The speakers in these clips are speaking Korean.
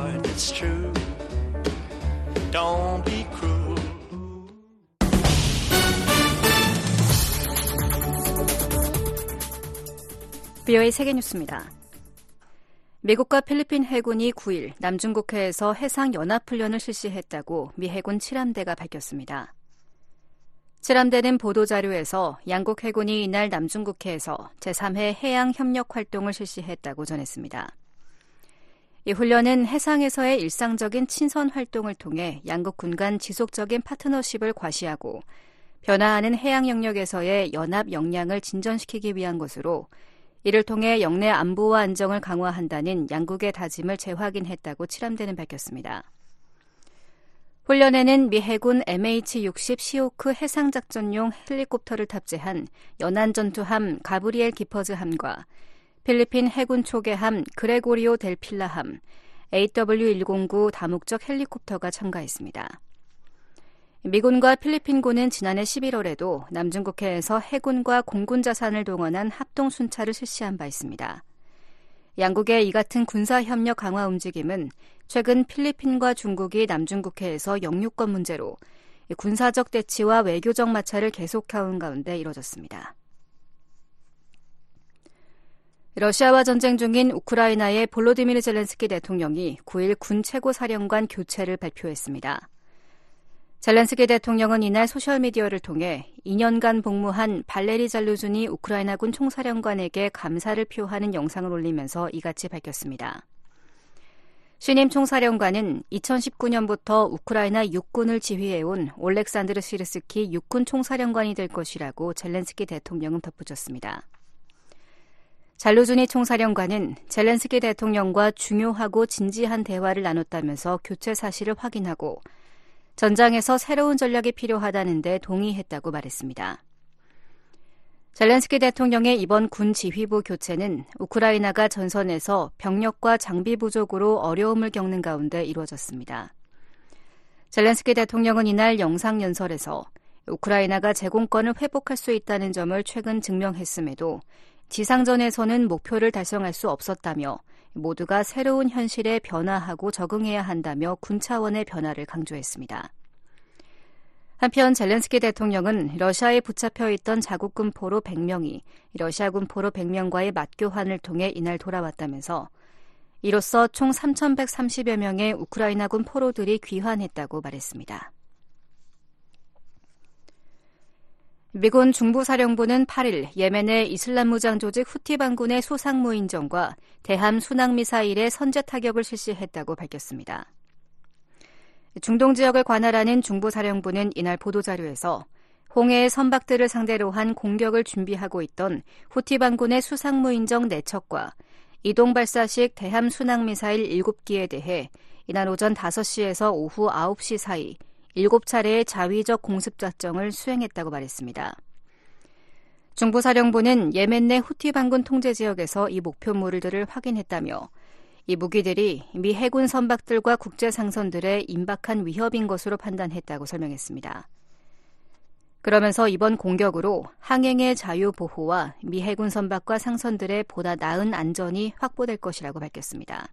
heart that's true. Don't be cruel. 비오의 세계 뉴스입니다. 미국과 필리핀 해군이 9일 남중국해에서 해상 연합훈련을 실시했다고 미 해군 7함대가 밝혔습니다. 7함대는 보도자료에서 양국 해군이 이날 남중국해에서 제3회 해양 협력 활동을 실시했다고 전했습니다. 이 훈련은 해상에서의 일상적인 친선 활동을 통해 양국 군 간 지속적인 파트너십을 과시하고 변화하는 해양 영역에서의 연합 역량을 진전시키기 위한 것으로 이를 통해 영내 안보와 안정을 강화한다는 양국의 다짐을 재확인했다고 칠함대는 밝혔습니다. 훈련에는 미 해군 MH-60 시오크 해상작전용 헬리콥터를 탑재한 연안전투함 가브리엘 기퍼즈함과 필리핀 해군 초계함 그레고리오 델필라함, AW109 다목적 헬리콥터가 참가했습니다. 미군과 필리핀군은 지난해 11월에도 남중국해에서 해군과 공군 자산을 동원한 합동 순찰을 실시한 바 있습니다. 양국의 이 같은 군사 협력 강화 움직임은 최근 필리핀과 중국이 남중국해에서 영유권 문제로 군사적 대치와 외교적 마찰을 계속해온 가운데 이뤄졌습니다. 러시아와 전쟁 중인 우크라이나의 볼로디미르 젤렌스키 대통령이 9일 군 최고사령관 교체를 발표했습니다. 젤렌스키 대통령은 이날 소셜미디어를 통해 2년간 복무한 발레리 잘루준이 우크라이나군 총사령관에게 감사를 표하는 영상을 올리면서 이같이 밝혔습니다. 신임 총사령관은 2019년부터 우크라이나 육군을 지휘해온 올렉산드르 시르스키 육군 총사령관이 될 것이라고 젤렌스키 대통령은 덧붙였습니다. 잘루준이 총사령관은 젤렌스키 대통령과 중요하고 진지한 대화를 나눴다면서 교체 사실을 확인하고 전장에서 새로운 전략이 필요하다는데 동의했다고 말했습니다. 젤렌스키 대통령의 이번 군 지휘부 교체는 우크라이나가 전선에서 병력과 장비 부족으로 어려움을 겪는 가운데 이루어졌습니다. 젤렌스키 대통령은 이날 영상연설에서 우크라이나가 제공권을 회복할 수 있다는 점을 최근 증명했음에도 지상전에서는 목표를 달성할 수 없었다며 모두가 새로운 현실에 변화하고 적응해야 한다며 군 차원의 변화를 강조했습니다. 한편 젤렌스키 대통령은 러시아에 붙잡혀 있던 자국 군 포로 100명이 러시아 군 포로 100명과의 맞교환을 통해 이날 돌아왔다면서 이로써 총 3,130여 명의 우크라이나군 포로들이 귀환했다고 말했습니다. 미군 중부사령부는 8일 예멘의 이슬람 무장 조직 후티 반군의 소상 무인정과 대함 순항 미사일의 선제 타격을 실시했다고 밝혔습니다. 중동 지역을 관할하는 중부사령부는 이날 보도자료에서 홍해의 선박들을 상대로 한 공격을 준비하고 있던 후티 반군의 수상 무인정 4척과 이동 발사식 대함 순항 미사일 7기에 대해 이날 오전 5시에서 오후 9시 사이 7차례의 자위적 공습 작정을 수행했다고 말했습니다. 중부사령부는 예멘 내 후티 반군 통제 지역에서 이 목표물들을 확인했다며 이 무기들이 미 해군 선박들과 국제 상선들의 임박한 위협인 것으로 판단했다고 설명했습니다. 그러면서 이번 공격으로 항행의 자유 보호와 미 해군 선박과 상선들의 보다 나은 안전이 확보될 것이라고 밝혔습니다.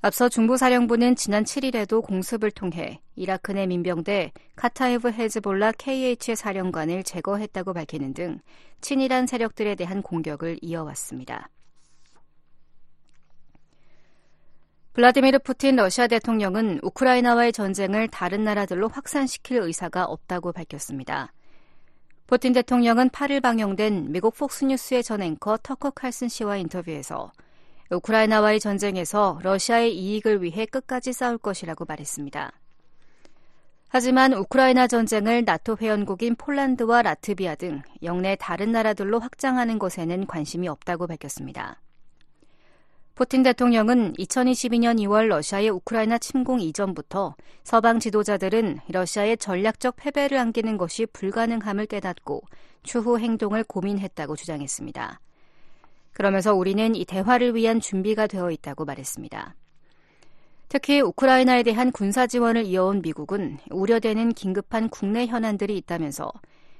앞서 중부사령부는 지난 7일에도 공습을 통해 이라크 내 민병대 카타이브 헤즈볼라 KH의 사령관을 제거했다고 밝히는 등 친이란 세력들에 대한 공격을 이어왔습니다. 블라디미르 푸틴 러시아 대통령은 우크라이나와의 전쟁을 다른 나라들로 확산시킬 의사가 없다고 밝혔습니다. 푸틴 대통령은 8일 방영된 미국 폭스뉴스의 전 앵커 터커 칼슨 씨와 인터뷰에서 우크라이나와의 전쟁에서 러시아의 이익을 위해 끝까지 싸울 것이라고 말했습니다. 하지만 우크라이나 전쟁을 나토 회원국인 폴란드와 라트비아 등 영내 다른 나라들로 확장하는 것에는 관심이 없다고 밝혔습니다. 푸틴 대통령은 2022년 2월 러시아의 우크라이나 침공 이전부터 서방 지도자들은 러시아의 전략적 패배를 안기는 것이 불가능함을 깨닫고 추후 행동을 고민했다고 주장했습니다. 그러면서 우리는 이 대화를 위한 준비가 되어 있다고 말했습니다. 특히 우크라이나에 대한 군사 지원을 이어온 미국은 우려되는 긴급한 국내 현안들이 있다면서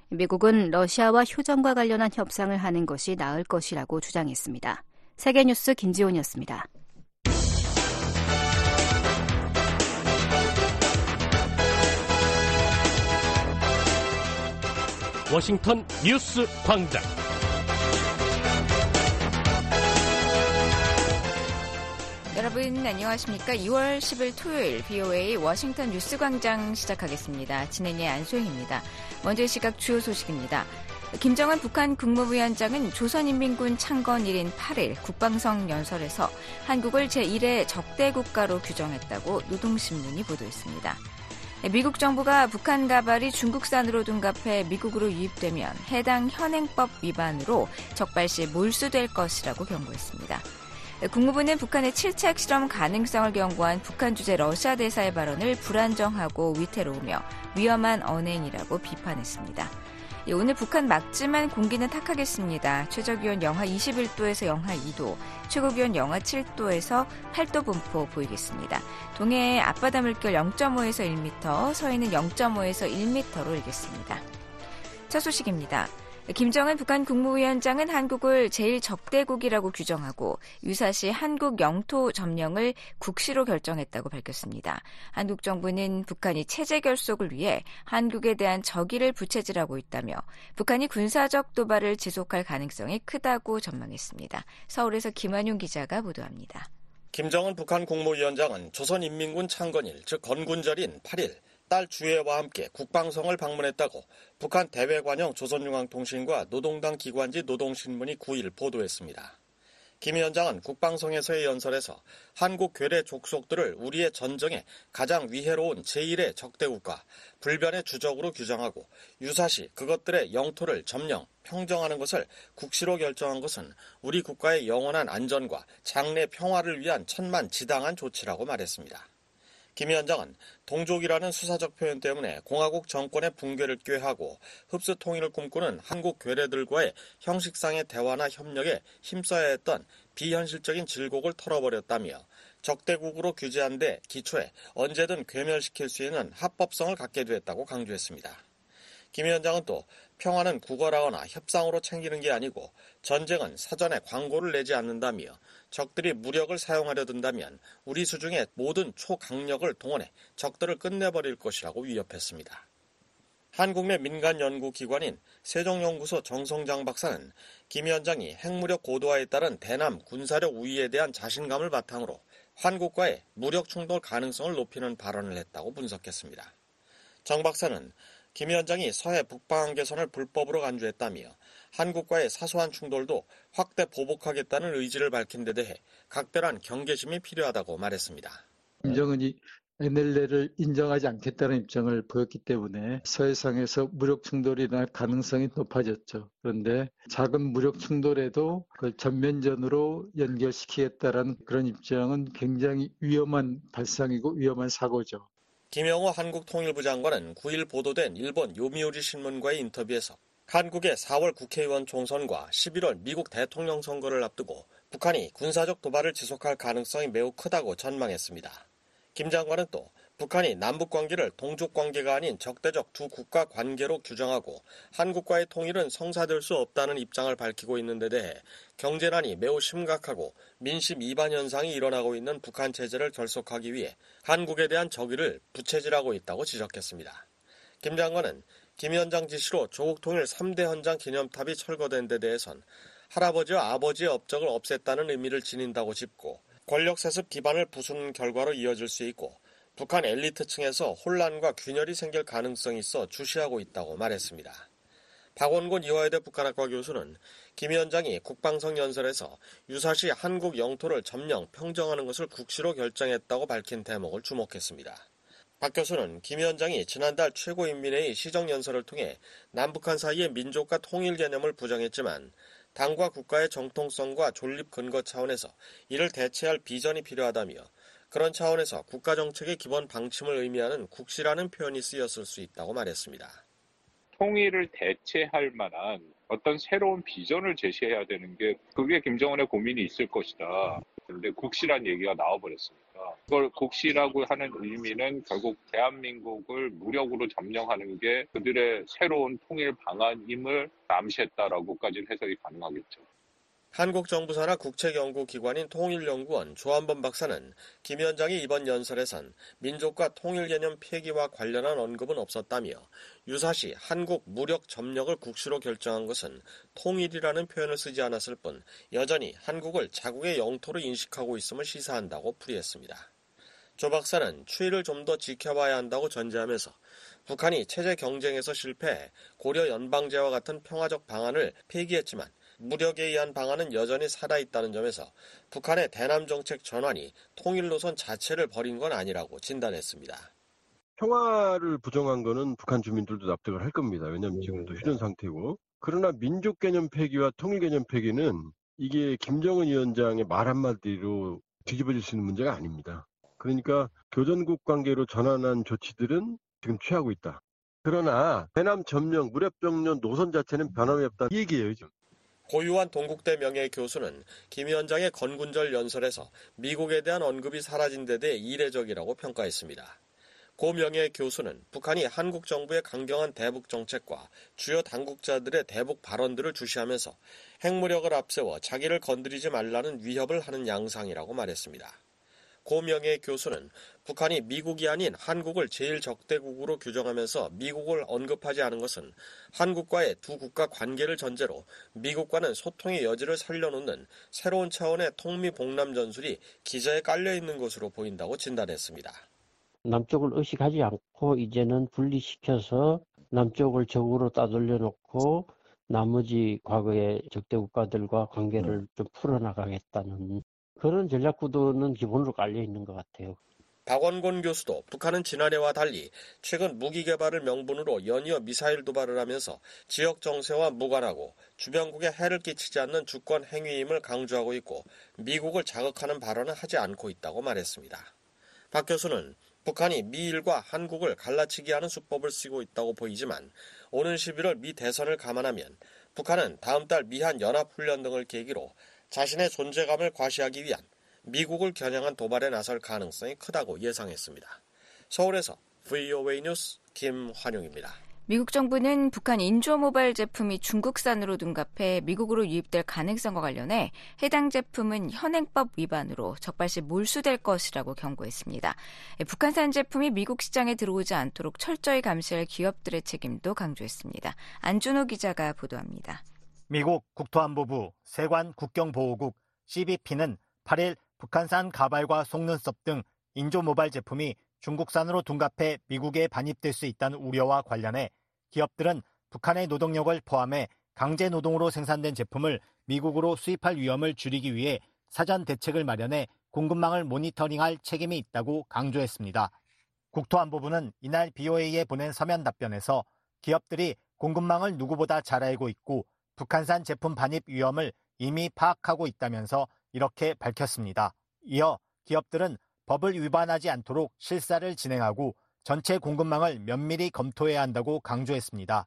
미국은 러시아와 휴전과 관련한 협상을 하는 것이 나을 것이라고 주장했습니다. 세계뉴스 김지훈이었습니다. 워싱턴 뉴스 광장. 여러분 안녕하십니까? 2월 10일 토요일 BOA 워싱턴 뉴스 광장 시작하겠습니다. 진행의 안소영입니다. 먼저 시각 주요 소식입니다. 김정은 북한 국무위원장은 조선인민군 창건 1인 8일 국방성 연설에서 한국을 제1의 적대 국가로 규정했다고 노동신문이 보도했습니다. 미국 정부가 북한 가발이 중국산으로 둔갑해 미국으로 유입되면 해당 현행법 위반으로 적발 시 몰수될 것이라고 경고했습니다. 국무부는 북한의 7차 실험 가능성을 경고한 북한 주재 러시아 대사의 발언을 불안정하고 위태로우며 위험한 언행이라고 비판했습니다. 예, 오늘 북한 막지만 공기는 탁하겠습니다. 최저기온 영하 21도에서 영하 2도, 최고기온 영하 7도에서 8도 분포 보이겠습니다. 동해의 앞바다 물결 0.5에서 1m, 서해는 0.5에서 1m로 일겠습니다. 첫 소식입니다. 김정은 북한 국무위원장은 한국을 제일 적대국이라고 규정하고 유사시 한국 영토 점령을 국시로 결정했다고 밝혔습니다. 한국 정부는 북한이 체제 결속을 위해 한국에 대한 적의를 부채질하고 있다며 북한이 군사적 도발을 지속할 가능성이 크다고 전망했습니다. 서울에서 김한용 기자가 보도합니다. 김정은 북한 국무위원장은 조선인민군 창건일, 즉 건군절인 8일 딸 주혜와 함께 국방성을 방문했다고 북한 대외관영 조선중앙통신과 노동당 기관지 노동신문이 9일 보도했습니다. 김 위원장은 국방성에서의 연설에서 한국 괴뢰 족속들을 우리의 전쟁에 가장 위해로운 제1의 적대국가, 불변의 주적으로 규정하고 유사시 그것들의 영토를 점령, 평정하는 것을 국시로 결정한 것은 우리 국가의 영원한 안전과 장래 평화를 위한 천만 지당한 조치라고 말했습니다. 김 위원장은 동족이라는 수사적 표현 때문에 공화국 정권의 붕괴를 꾀하고 흡수 통일을 꿈꾸는 한국 괴뢰들과의 형식상의 대화나 협력에 힘써야 했던 비현실적인 질곡을 털어버렸다며 적대국으로 규제한 데 기초에 언제든 괴멸시킬 수 있는 합법성을 갖게 되었다고 강조했습니다. 김 위원장은 또 평화는 구걸하거나 협상으로 챙기는 게 아니고 전쟁은 사전에 광고를 내지 않는다며 적들이 무력을 사용하려 든다면 우리 수중의 모든 초강력을 동원해 적들을 끝내버릴 것이라고 위협했습니다. 한국 내 민간 연구기관인 세종연구소 정성장 박사는 김 위원장이 핵무력 고도화에 따른 대남 군사력 우위에 대한 자신감을 바탕으로 한국과의 무력 충돌 가능성을 높이는 발언을 했다고 분석했습니다. 정 박사는 김 위원장이 서해 북방 개선을 불법으로 간주했다며 한국과의 사소한 충돌도 확대 보복하겠다는 의지를 밝힌 데 대해 각별한 경계심이 필요하다고 말했습니다. 김정은이 NLL을 인정하지 않겠다는 입장을 보였기 때문에 서해상에서 무력 충돌이 일어날 가능성이 높아졌죠. 그런데 작은 무력 충돌에도 그걸 전면전으로 연결시키겠다는 그런 입장은 굉장히 위험한 발상이고 위험한 사고죠. 김영호 한국통일부 장관은 9일 보도된 일본 요미우리 신문과의 인터뷰에서 한국의 4월 국회의원 총선과 11월 미국 대통령 선거를 앞두고 북한이 군사적 도발을 지속할 가능성이 매우 크다고 전망했습니다. 김 장관은 또 북한이 남북 관계를 동족 관계가 아닌 적대적 두 국가 관계로 규정하고 한국과의 통일은 성사될 수 없다는 입장을 밝히고 있는 데 대해 경제난이 매우 심각하고 민심 이반 현상이 일어나고 있는 북한 체제를 결속하기 위해 한국에 대한 적의를 부채질하고 있다고 지적했습니다. 김 장관은 김 위원장 지시로 조국 통일 3대 헌장 기념탑이 철거된 데 대해선 할아버지와 아버지의 업적을 없앴다는 의미를 지닌다고 짚고 권력 세습 기반을 부수는 결과로 이어질 수 있고 북한 엘리트층에서 혼란과 균열이 생길 가능성이 있어 주시하고 있다고 말했습니다. 박원곤 이화여대 북한학과 교수는 김 위원장이 국방성 연설에서 유사시 한국 영토를 점령, 평정하는 것을 국시로 결정했다고 밝힌 대목을 주목했습니다. 박 교수는 김 위원장이 지난달 최고인민회의 시정연설을 통해 남북한 사이의 민족과 통일 개념을 부정했지만 당과 국가의 정통성과 존립 근거 차원에서 이를 대체할 비전이 필요하다며 그런 차원에서 국가 정책의 기본 방침을 의미하는 국시라는 표현이 쓰였을 수 있다고 말했습니다. 통일을 대체할 만한 어떤 새로운 비전을 제시해야 되는 게 그게 김정은의 고민이 있을 것이다. 그런데 국시란 얘기가 나와버렸으니까 그걸 국시라고 하는 의미는 결국 대한민국을 무력으로 점령하는 게 그들의 새로운 통일 방안임을 암시했다라고까지 해석이 가능하겠죠. 한국 정부 산하 국책연구기관인 통일연구원 조한범 박사는 김 위원장이 이번 연설에선 민족과 통일 개념 폐기와 관련한 언급은 없었다며 유사시 한국 무력 점령을 국시로 결정한 것은 통일이라는 표현을 쓰지 않았을 뿐 여전히 한국을 자국의 영토로 인식하고 있음을 시사한다고 풀이했습니다. 조 박사는 추이를 좀 더 지켜봐야 한다고 전제하면서 북한이 체제 경쟁에서 실패해 고려 연방제와 같은 평화적 방안을 폐기했지만 무력에 의한 방안은 여전히 살아있다는 점에서 북한의 대남 정책 전환이 통일 노선 자체를 버린 건 아니라고 진단했습니다. 평화를 부정한 거는 북한 주민들도 납득을 할 겁니다. 왜냐하면 지금도 휴전 상태고. 그러나 민족 개념 폐기와 통일 개념 폐기는 이게 김정은 위원장의 말 한마디로 뒤집어질 수 있는 문제가 아닙니다. 그러니까 교전국 관계로 전환한 조치들은 지금 취하고 있다. 그러나 대남 점령, 무력점령 노선 자체는 변함이 없다. 이 얘기예요, 지금. 고유한 동국대 명예 교수는 김 위원장의 건군절 연설에서 미국에 대한 언급이 사라진 데 대해 이례적이라고 평가했습니다. 고 명예 교수는 북한이 한국 정부의 강경한 대북 정책과 주요 당국자들의 대북 발언들을 주시하면서 핵무력을 앞세워 자기를 건드리지 말라는 위협을 하는 양상이라고 말했습니다. 고명의 교수는 북한이 미국이 아닌 한국을 제일 적대국으로 규정하면서 미국을 언급하지 않은 것은 한국과의 두 국가 관계를 전제로 미국과는 소통의 여지를 살려놓는 새로운 차원의 통미봉남 전술이 기저에 깔려 있는 것으로 보인다고 진단했습니다. 남쪽을 의식하지 않고 이제는 분리시켜서 남쪽을 적으로 따돌려 놓고 나머지 과거의 적대 국가들과 관계를 좀 풀어나가겠다는 그런 전략 구도는 기본으로 깔려 있는 것 같아요. 박원곤 교수도 북한은 지난해와 달리 최근 무기 개발을 명분으로 연이어 미사일 도발을 하면서 지역 정세와 무관하고 주변국에 해를 끼치지 않는 주권 행위임을 강조하고 있고 미국을 자극하는 발언은 하지 않고 있다고 말했습니다. 박 교수는 북한이 미일과 한국을 갈라치기 하는 수법을 쓰고 있다고 보이지만 오는 11월 미 대선을 감안하면 북한은 다음 달 미한 연합훈련 등을 계기로 자신의 존재감을 과시하기 위한 미국을 겨냥한 도발에 나설 가능성이 크다고 예상했습니다. 서울에서 VOA 뉴스 김환용입니다. 미국 정부는 북한 인조 모바일 제품이 중국산으로 둔갑해 미국으로 유입될 가능성과 관련해 해당 제품은 현행법 위반으로 적발 시 몰수될 것이라고 경고했습니다. 북한산 제품이 미국 시장에 들어오지 않도록 철저히 감시할 기업들의 책임도 강조했습니다. 안준호 기자가 보도합니다. 미국 국토안보부 세관 국경보호국 CBP는 8일 북한산 가발과 속눈썹 등 인조 모바일 제품이 중국산으로 둔갑해 미국에 반입될 수 있다는 우려와 관련해 기업들은 북한의 노동력을 포함해 강제 노동으로 생산된 제품을 미국으로 수입할 위험을 줄이기 위해 사전 대책을 마련해 공급망을 모니터링할 책임이 있다고 강조했습니다. 국토안보부는 이날 BOA에 보낸 서면 답변에서 기업들이 공급망을 누구보다 잘 알고 있고 북한산 제품 반입 위험을 이미 파악하고 있다면서 이렇게 밝혔습니다. 이어 기업들은 법을 위반하지 않도록 실사를 진행하고 전체 공급망을 면밀히 검토해야 한다고 강조했습니다.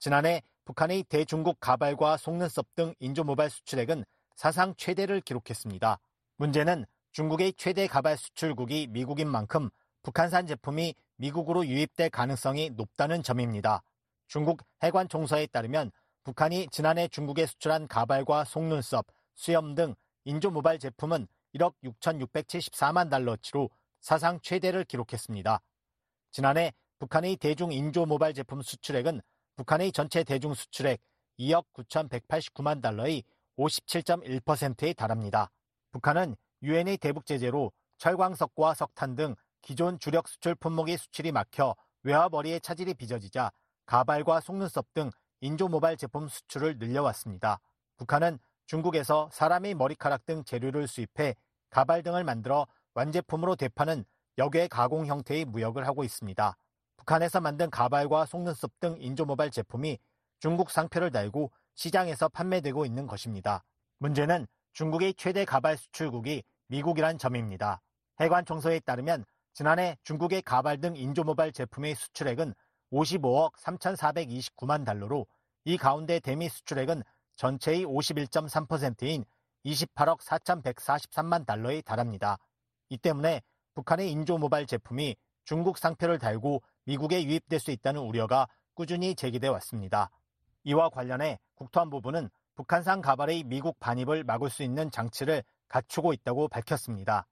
지난해 북한의 대중국 가발과 속눈썹 등 인조모발 수출액은 사상 최대를 기록했습니다. 문제는 중국의 최대 가발 수출국이 미국인 만큼 북한산 제품이 미국으로 유입될 가능성이 높다는 점입니다. 중국 해관 총서에 따르면 북한이 지난해 중국에 수출한 가발과 속눈썹, 수염 등 인조 모발 제품은 1억 6,674만 달러치로 사상 최대를 기록했습니다. 지난해 북한의 대중 인조 모발 제품 수출액은 북한의 전체 대중 수출액 2억 9,189만 달러의 57.1%에 달합니다. 북한은 유엔의 대북 제재로 철광석과 석탄 등 기존 주력 수출 품목의 수출이 막혀 외화머리의 차질이 빚어지자 가발과 속눈썹 등 인조 모바일 제품 수출을 늘려왔습니다. 북한은 중국에서 사람의 머리카락 등 재료를 수입해 가발 등을 만들어 완제품으로 대파는 역외 가공 형태의 무역을 하고 있습니다. 북한에서 만든 가발과 속눈썹 등 인조 모바일 제품이 중국 상표를 달고 시장에서 판매되고 있는 것입니다. 문제는 중국의 최대 가발 수출국이 미국이란 점입니다. 해관 총서에 따르면 지난해 중국의 가발 등 인조 모바일 제품의 수출액은 55억 3,429만 달러로 이 가운데 대미 수출액은 전체의 51.3%인 28억 4,143만 달러에 달합니다. 이 때문에 북한의 인조 모바일 제품이 중국 상표를 달고 미국에 유입될 수 있다는 우려가 꾸준히 제기돼 왔습니다. 이와 관련해 국토안보부는 북한산 가발의 미국 반입을 막을 수 있는 장치를 갖추고 있다고 밝혔습니다.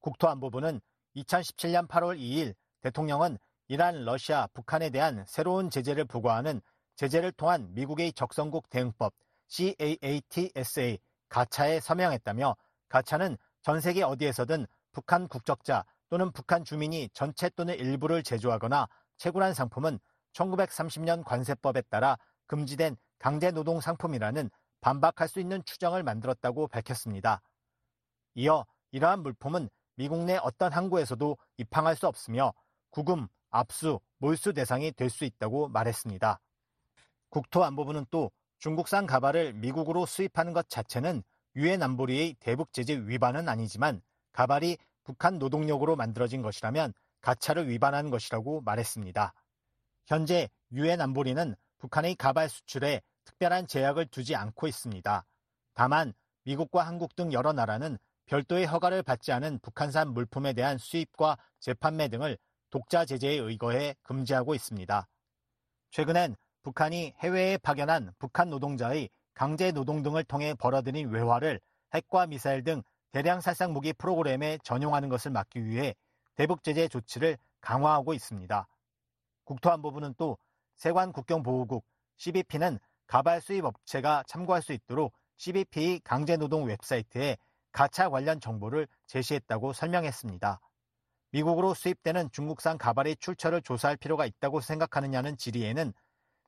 국토안보부는 2017년 8월 2일 대통령은 이란, 러시아, 북한에 대한 새로운 제재를 부과하는 제재를 통한 미국의 적성국 대응법 CAATSA 가차에 서명했다며 가차는 전 세계 어디에서든 북한 국적자 또는 북한 주민이 전체 또는 일부를 제조하거나 채굴한 상품은 1930년 관세법에 따라 금지된 강제 노동 상품이라는 반박할 수 있는 추정을 만들었다고 밝혔습니다. 이어 이러한 물품은 미국 내 어떤 항구에서도 입항할 수 없으며 구금, 압수, 몰수 대상이 될 수 있다고 말했습니다. 국토안보부는 또 중국산 가발을 미국으로 수입하는 것 자체는 유엔 안보리의 대북 제재 위반은 아니지만 가발이 북한 노동력으로 만들어진 것이라면 가차를 위반한 것이라고 말했습니다. 현재 유엔 안보리는 북한의 가발 수출에 특별한 제약을 두지 않고 있습니다. 다만 미국과 한국 등 여러 나라는 별도의 허가를 받지 않은 북한산 물품에 대한 수입과 재판매 등을 독자 제재에 의거해 금지하고 있습니다. 최근엔 북한이 해외에 파견한 북한 노동자의 강제 노동 등을 통해 벌어들인 외화를 핵과 미사일 등 대량 살상 무기 프로그램에 전용하는 것을 막기 위해 대북 제재 조치를 강화하고 있습니다. 국토안보부는 또 세관 국경보호국 CBP는 가발 수입 업체가 참고할 수 있도록 CBP 강제 노동 웹사이트에 가차 관련 정보를 제시했다고 설명했습니다. 미국으로 수입되는 중국산 가발의 출처를 조사할 필요가 있다고 생각하느냐는 질의에는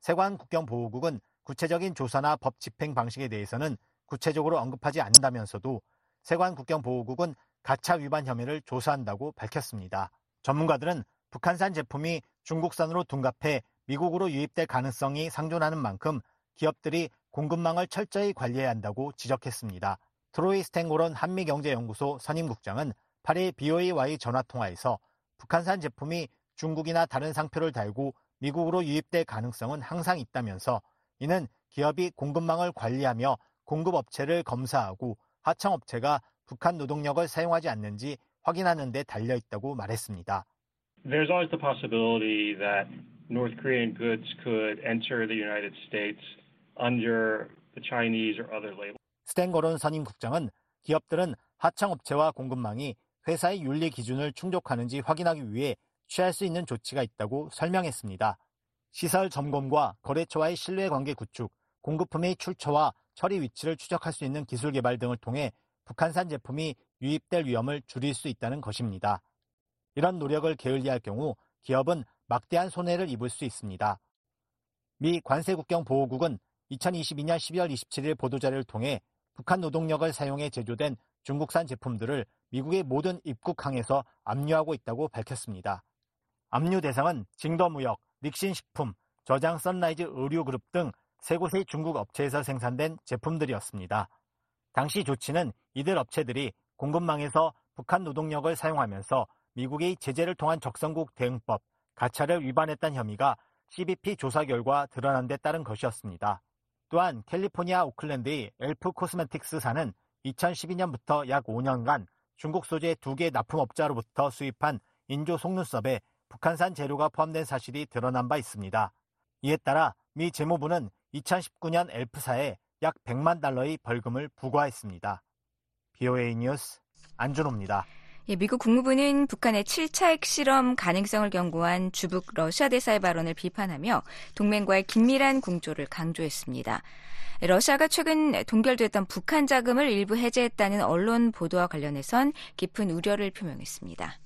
세관 국경보호국은 구체적인 조사나 법 집행 방식에 대해서는 구체적으로 언급하지 않는다면서도 세관 국경보호국은 가차 위반 혐의를 조사한다고 밝혔습니다. 전문가들은 북한산 제품이 중국산으로 둔갑해 미국으로 유입될 가능성이 상존하는 만큼 기업들이 공급망을 철저히 관리해야 한다고 지적했습니다. 트로이 스탱고론 한미경제연구소 선임국장은 8일 BOA와의 전화통화에서 북한산 제품이 중국이나 다른 상표를 달고 미국으로 유입될 가능성은 항상 있다면서 이는 기업이 공급망을 관리하며 공급업체를 검사하고 하청업체가 북한 노동력을 사용하지 않는지 확인하는 데 달려 있다고 말했습니다. There's always the possibility that North Korean goods could enter the United States under the Chinese or other label. 스탠거론 선임 국장은 기업들은 하청업체와 공급망이 회사의 윤리 기준을 충족하는지 확인하기 위해 취할 수 있는 조치가 있다고 설명했습니다. 시설 점검과 거래처와의 신뢰관계 구축, 공급품의 출처와 처리 위치를 추적할 수 있는 기술 개발 등을 통해 북한산 제품이 유입될 위험을 줄일 수 있다는 것입니다. 이런 노력을 게을리할 경우 기업은 막대한 손해를 입을 수 있습니다. 미 관세국경보호국은 2022년 12월 27일 보도자료를 통해 북한 노동력을 사용해 제조된 중국산 제품들을 미국의 모든 입국항에서 압류하고 있다고 밝혔습니다. 압류 대상은 징더무역, 닉신식품, 저장 선라이즈 의류그룹 등 세 곳의 중국 업체에서 생산된 제품들이었습니다. 당시 조치는 이들 업체들이 공급망에서 북한 노동력을 사용하면서 미국의 제재를 통한 적성국 대응법, 가차를 위반했다는 혐의가 CBP 조사 결과 드러난 데 따른 것이었습니다. 또한 캘리포니아 오클랜드의 엘프 코스메틱스사는 2012년부터 약 5년간 중국 소재 두 개 납품업자로부터 수입한 인조 속눈썹에 북한산 재료가 포함된 사실이 드러난 바 있습니다. 이에 따라 미 재무부는 2019년 엘프사에 약 100만 달러의 벌금을 부과했습니다. BOA 뉴스 안준호입니다. 예, 미국 국무부는 북한의 7차 핵실험 가능성을 경고한 주북 러시아 대사의 발언을 비판하며 동맹과의 긴밀한 공조를 강조했습니다. 러시아가 최근 동결됐던 북한 자금을 일부 해제했다는 언론 보도와 관련해선 깊은 우려를 표명했습니다.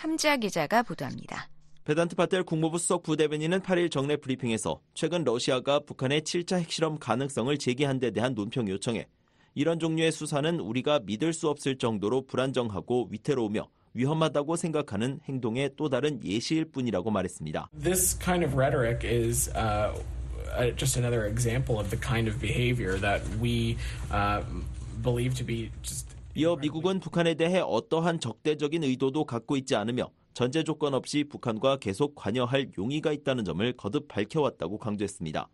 함지아 기자가 보도합니다. 베단트 파텔 국무부 수석 부대변인은 8일 정례 브리핑에서 최근 러시아가 북한의 7차 핵실험 가능성을 제기한 데 대한 논평 요청에 이런 종류의 수사는 우리가 믿을 수 없을 정도로 불안정하고 위태로우며 위험하다고 생각하는 행동의 또 다른 예시일 뿐이라고 말했습니다. 이어 미국은 북한에 대해 어떠한 적대적인 의도도 갖고 있지 않으며 전제 조건 없이 북한과 계속 관여할 용의가 있다는 점을 거듭 밝혀왔다고 강조했습니다.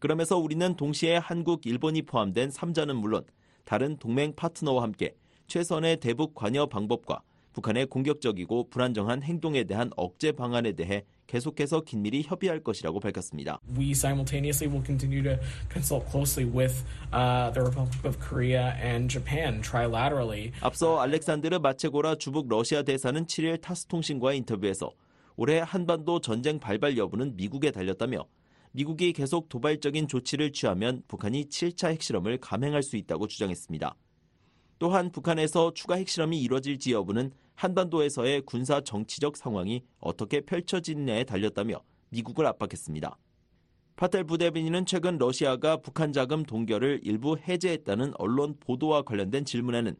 그러면서 우리는 동시에 한국, 일본이 포함된 3자는 물론 다른 동맹 파트너와 함께 최선의 대북 관여 방법과 북한의 공격적이고 불안정한 행동에 대한 억제 방안에 대해 계속해서 긴밀히 협의할 것이라고 밝혔습니다. We simultaneously will continue to consult closely with uh, the Republic of Korea and Japan trilaterally. 앞서 알렉산드르 마체고라 주북 러시아 대사는 7일 타스 통신과의 인터뷰에서 올해 한반도 전쟁 발발 여부는 미국에 달렸다며 미국이 계속 도발적인 조치를 취하면 북한이 7차 핵실험을 감행할 수 있다고 주장했습니다. 또한 북한에서 추가 핵실험이 이뤄질지 여부는 한반도에서의 군사 정치적 상황이 어떻게 펼쳐지느냐에 달렸다며 미국을 압박했습니다. 파텔 부대변인은 최근 러시아가 북한 자금 동결을 일부 해제했다는 언론 보도와 관련된 질문에는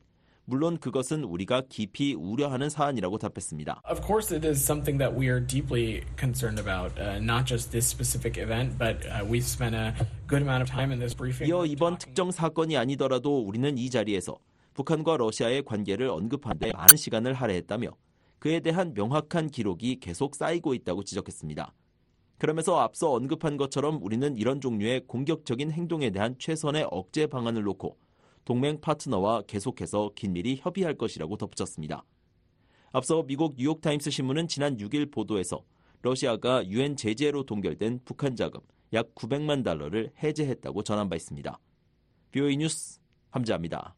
물론 그것은 우리가 깊이 우려하는 사안이라고 답했습니다. Of course, it is something that we are deeply concerned about, uh, not just this specific event, but uh, we've spent a good amount of time in this briefing. 이어 이번 특정 사건이 아니더라도 우리는 이 자리에서 북한과 러시아의 관계를 언급한 데 많은 시간을 할애했다며 그에 대한 명확한 기록이 계속 쌓이고 있다고 지적했습니다. 그러면서 앞서 언급한 것처럼 우리는 이런 종류의 공격적인 행동에 대한 최선의 억제 방안을 놓고 동맹 파트너와 계속해서 긴밀히 협의할 것이라고 덧붙였습니다. 앞서 미국 뉴욕타임스 신문은 지난 6일 보도에서 러시아가 유엔 제재로 동결된 북한 자금 약 900만 달러를 해제했다고 전한 바 있습니다. VOA 뉴스 함지하입니다.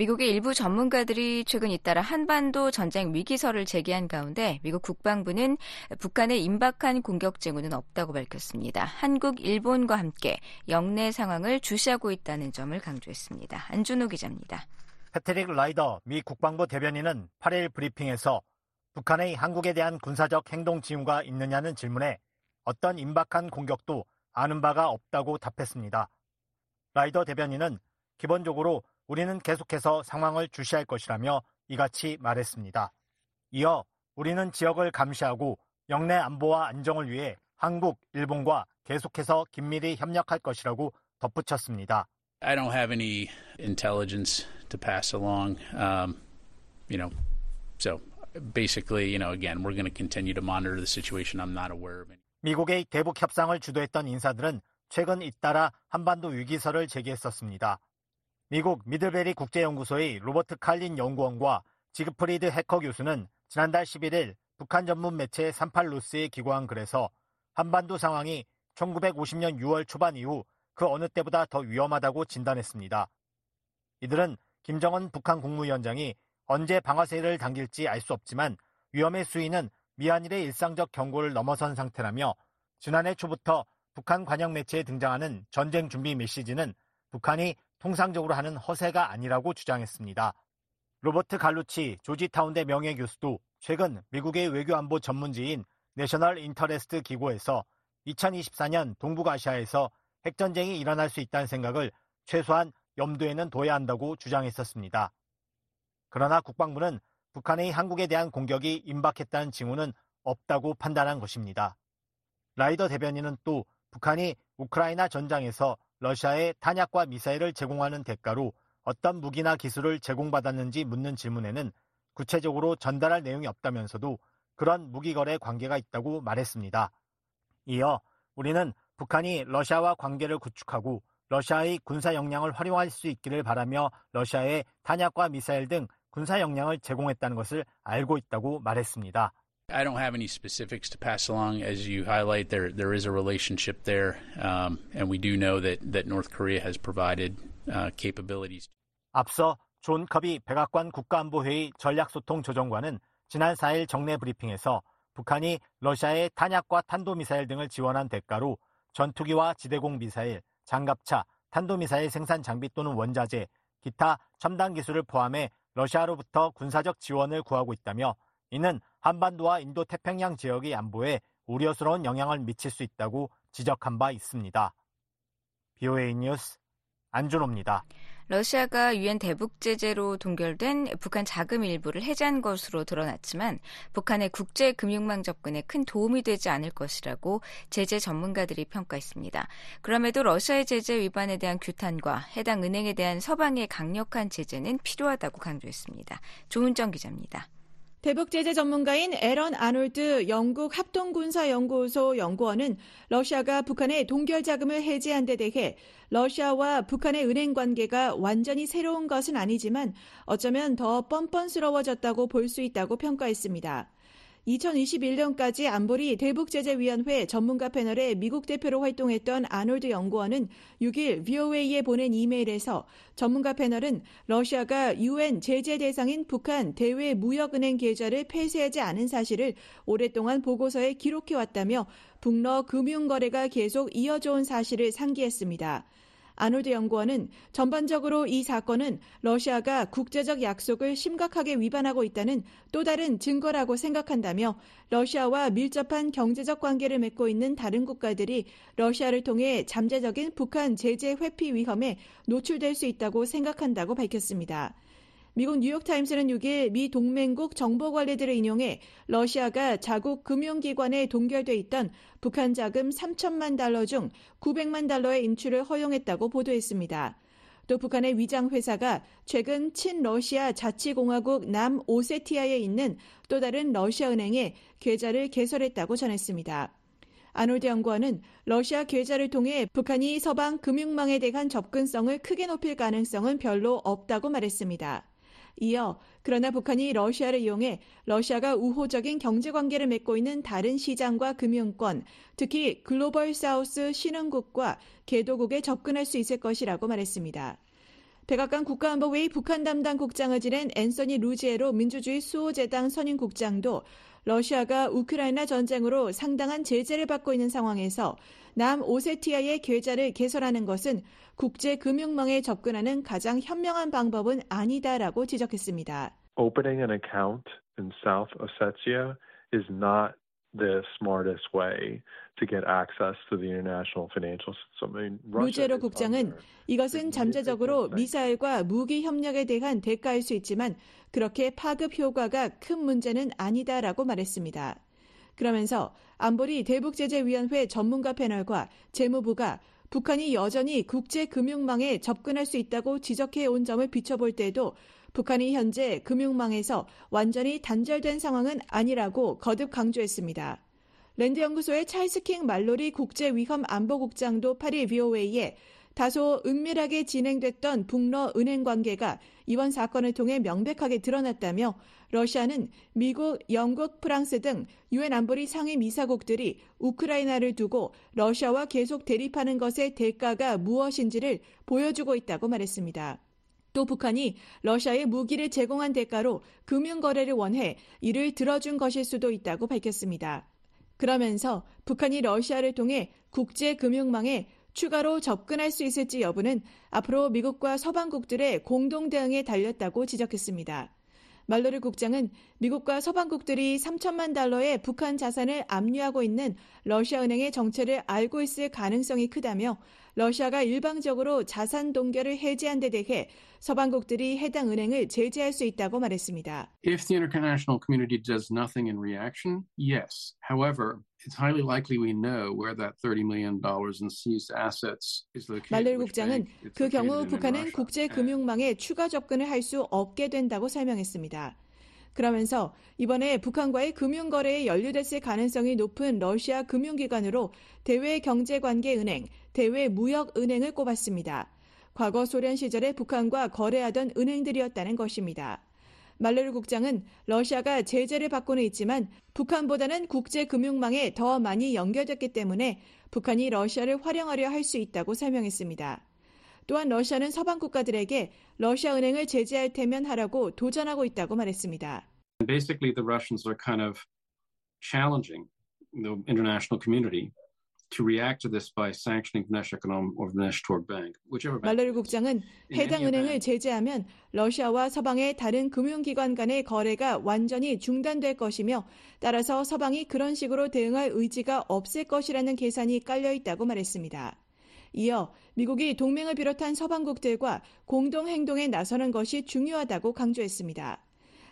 미국의 일부 전문가들이 최근 잇따라 한반도 전쟁 위기설을 제기한 가운데 미국 국방부는 북한의 임박한 공격 징후는 없다고 밝혔습니다. 한국, 일본과 함께 영내 상황을 주시하고 있다는 점을 강조했습니다. 안준호 기자입니다. 패트릭 라이더 미 국방부 대변인은 8일 브리핑에서 북한의 한국에 대한 군사적 행동 징후가 있느냐는 질문에 어떤 임박한 공격도 아는 바가 없다고 답했습니다. 라이더 대변인은 기본적으로 우리는 계속해서 상황을 주시할 것이라며 이같이 말했습니다. 이어 우리는 지역을 감시하고 영내 안보와 안정을 위해 한국, 일본과 계속해서 긴밀히 협력할 것이라고 덧붙였습니다. I don't have any intelligence to pass along. Um, you know, so basically, you know, again, we're going to continue to monitor the situation. I'm not aware of any. 미국의 대북 협상을 주도했던 인사들은 최근 잇따라 한반도 위기설을 제기했었습니다. 미국 미들베리 국제연구소의 로버트 칼린 연구원과 지그프리드 해커 교수는 지난달 11일 북한 전문 매체 38루스에 기고한 글에서 한반도 상황이 1950년 6월 초반 이후 그 어느 때보다 더 위험하다고 진단했습니다. 이들은 김정은 북한 국무위원장이 언제 방아쇠를 당길지 알 수 없지만 위험의 수위는 미한일의 일상적 경고를 넘어선 상태라며 지난해 초부터 북한 관영 매체에 등장하는 전쟁 준비 메시지는 북한이 통상적으로 하는 허세가 아니라고 주장했습니다. 로버트 갈루치 조지타운대 명예교수도 최근 미국의 외교안보 전문지인 내셔널 인터레스트 기고에서 2024년 동북아시아에서 핵전쟁이 일어날 수 있다는 생각을 최소한 염두에는 둬야 한다고 주장했었습니다. 그러나 국방부는 북한의 한국에 대한 공격이 임박했다는 징후는 없다고 판단한 것입니다. 라이더 대변인은 또 북한이 우크라이나 전장에서 러시아에 탄약과 미사일을 제공하는 대가로 어떤 무기나 기술을 제공받았는지 묻는 질문에는 구체적으로 전달할 내용이 없다면서도 그런 무기 거래 관계가 있다고 말했습니다. 이어 우리는 북한이 러시아와 관계를 구축하고 러시아의 군사 역량을 활용할 수 있기를 바라며 러시아에 탄약과 미사일 등 군사 역량을 제공했다는 것을 알고 있다고 말했습니다. I don't have any specifics to pass along. As you highlight, there there is a relationship there, um, and we do know that that North Korea has provided uh, capabilities. 앞서 존 커비 백악관 국가안보회의 전략소통 조정관은 지난 4일 정례 브리핑에서 북한이 러시아의 탄약과 탄도미사일 등을 지원한 대가로 전투기와 지대공 미사일, 장갑차, 탄도미사일 생산 장비 또는 원자재, 기타 첨단 기술을 포함해 러시아로부터 군사적 지원을 구하고 있다며 이는 한반도와 인도 태평양 지역의 안보에 우려스러운 영향을 미칠 수 있다고 지적한 바 있습니다. BOA 뉴스 안준호입니다. 러시아가 유엔 대북 제재로 동결된 북한 자금 일부를 해제한 것으로 드러났지만 북한의 국제 금융망 접근에 큰 도움이 되지 않을 것이라고 제재 전문가들이 평가했습니다. 그럼에도 러시아의 제재 위반에 대한 규탄과 해당 은행에 대한 서방의 강력한 제재는 필요하다고 강조했습니다. 조은정 기자입니다. 대북 제재 전문가인 에런 아놀드 영국 합동군사연구소 연구원은 러시아가 북한의 동결 자금을 해지한 데 대해 러시아와 북한의 은행 관계가 완전히 새로운 것은 아니지만 어쩌면 더 뻔뻔스러워졌다고 볼 수 있다고 평가했습니다. 2021년까지 안보리 대북제재위원회 전문가 패널의 미국 대표로 활동했던 아놀드 연구원은 6일 VOA에 보낸 이메일에서 전문가 패널은 러시아가 유엔 제재 대상인 북한 대외 무역은행 계좌를 폐쇄하지 않은 사실을 오랫동안 보고서에 기록해왔다며 북러 금융거래가 계속 이어져 온 사실을 상기했습니다. 아놀드 연구원은 전반적으로 이 사건은 러시아가 국제적 약속을 심각하게 위반하고 있다는 또 다른 증거라고 생각한다며 러시아와 밀접한 경제적 관계를 맺고 있는 다른 국가들이 러시아를 통해 잠재적인 북한 제재 회피 위험에 노출될 수 있다고 생각한다고 밝혔습니다. 미국 뉴욕타임스는 6일 미 동맹국 정보관리들을 인용해 러시아가 자국 금융기관에 동결돼 있던 북한 자금 3천만 달러 중 900만 달러의 인출을 허용했다고 보도했습니다. 또 북한의 위장회사가 최근 친러시아 자치공화국 남오세티아에 있는 또 다른 러시아 은행에 계좌를 개설했다고 전했습니다. 아놀드 연구원은 러시아 계좌를 통해 북한이 서방 금융망에 대한 접근성을 크게 높일 가능성은 별로 없다고 말했습니다. 이어 그러나 북한이 러시아를 이용해 러시아가 우호적인 경제 관계를 맺고 있는 다른 시장과 금융권, 특히 글로벌 사우스 신흥국과 개도국에 접근할 수 있을 것이라고 말했습니다. 백악관 국가안보회의 북한 담당 국장을 지낸 앤서니 루지에로 민주주의 수호재당 선임국장도 러시아가 우크라이나 전쟁으로 상당한 제재를 받고 있는 상황에서 남오세티아의 계좌를 개설하는 것은 국제 금융망에 접근하는 가장 현명한 방법은 아니다라고 지적했습니다. Opening an account in South Ossetia is not the smartest way to get access to the international financial system. I mean, 루제로 국장은 이것은 잠재적으로 미사일과 무기 협력에 대한 대가일 수 있지만 그렇게 파급 효과가 큰 문제는 아니다라고 말했습니다. 그러면서 안보리 대북제재위원회 전문가 패널과 재무부가 북한이 여전히 국제금융망에 접근할 수 있다고 지적해 온 점을 비춰볼 때도 북한이 현재 금융망에서 완전히 단절된 상황은 아니라고 거듭 강조했습니다. 랜드연구소의 찰스킹 말로리 국제위험 안보국장도 8일 VOA에 다소 은밀하게 진행됐던 북러 은행 관계가 이번 사건을 통해 명백하게 드러났다며 러시아는 미국, 영국, 프랑스 등 유엔 안보리 상위 미사국들이 우크라이나를 두고 러시아와 계속 대립하는 것의 대가가 무엇인지를 보여주고 있다고 말했습니다. 또 북한이 러시아에 무기를 제공한 대가로 금융 거래를 원해 이를 들어준 것일 수도 있다고 밝혔습니다. 그러면서 북한이 러시아를 통해 국제 금융망에 추가로 접근할 수 있을지 여부는 앞으로 미국과 서방국들의 공동 대응에 달렸다고 지적했습니다. 말로르 국장은 미국과 서방국들이 3천만 달러의 북한 자산을 압류하고 있는 러시아 은행의 정체를 알고 있을 가능성이 크다며 러시아가 일방적으로 자산 동결을 해제한 데 대해 서방국들이 해당 은행을 제재할 수 있다고 말했습니다. If the international community does nothing in reaction, yes. However, it's highly likely we know where that 30 million dollars in seized assets is located. 말렐 국장은 그 경우 북한은 국제 금융망에 추가 접근을 할 수 없게 된다고 설명했습니다. 그러면서 이번에 북한과의 금융 거래에 연루됐을 가능성이 높은 러시아 금융기관으로 대외 경제관계 은행, 대외 무역 은행을 꼽았습니다. 과거 소련 시절에 북한과 거래하던 은행들이었다는 것입니다. 말레르 국장은 러시아가 제재를 받고는 있지만 북한보다는 국제금융망에 더 많이 연결됐기 때문에 북한이 러시아를 활용하려 할 수 있다고 설명했습니다. 또한 러시아는 서방 국가들에게 러시아 은행을 제재할 테면 하라고 도전하고 있다고 말했습니다. Basically, the Russians are kind of challenging the international community 말레르 국장은 해당 은행을 제재하면 러시아와 서방의 다른 금융기관 간의 거래가 완전히 중단될 것이며 따라서 서방이 그런 식으로 대응할 의지가 없을 것이라는 계산이 깔려 있다고 말했습니다. 이어 미국이 동맹을 비롯한 서방국들과 공동 행동에 나서는 것이 중요하다고 강조했습니다.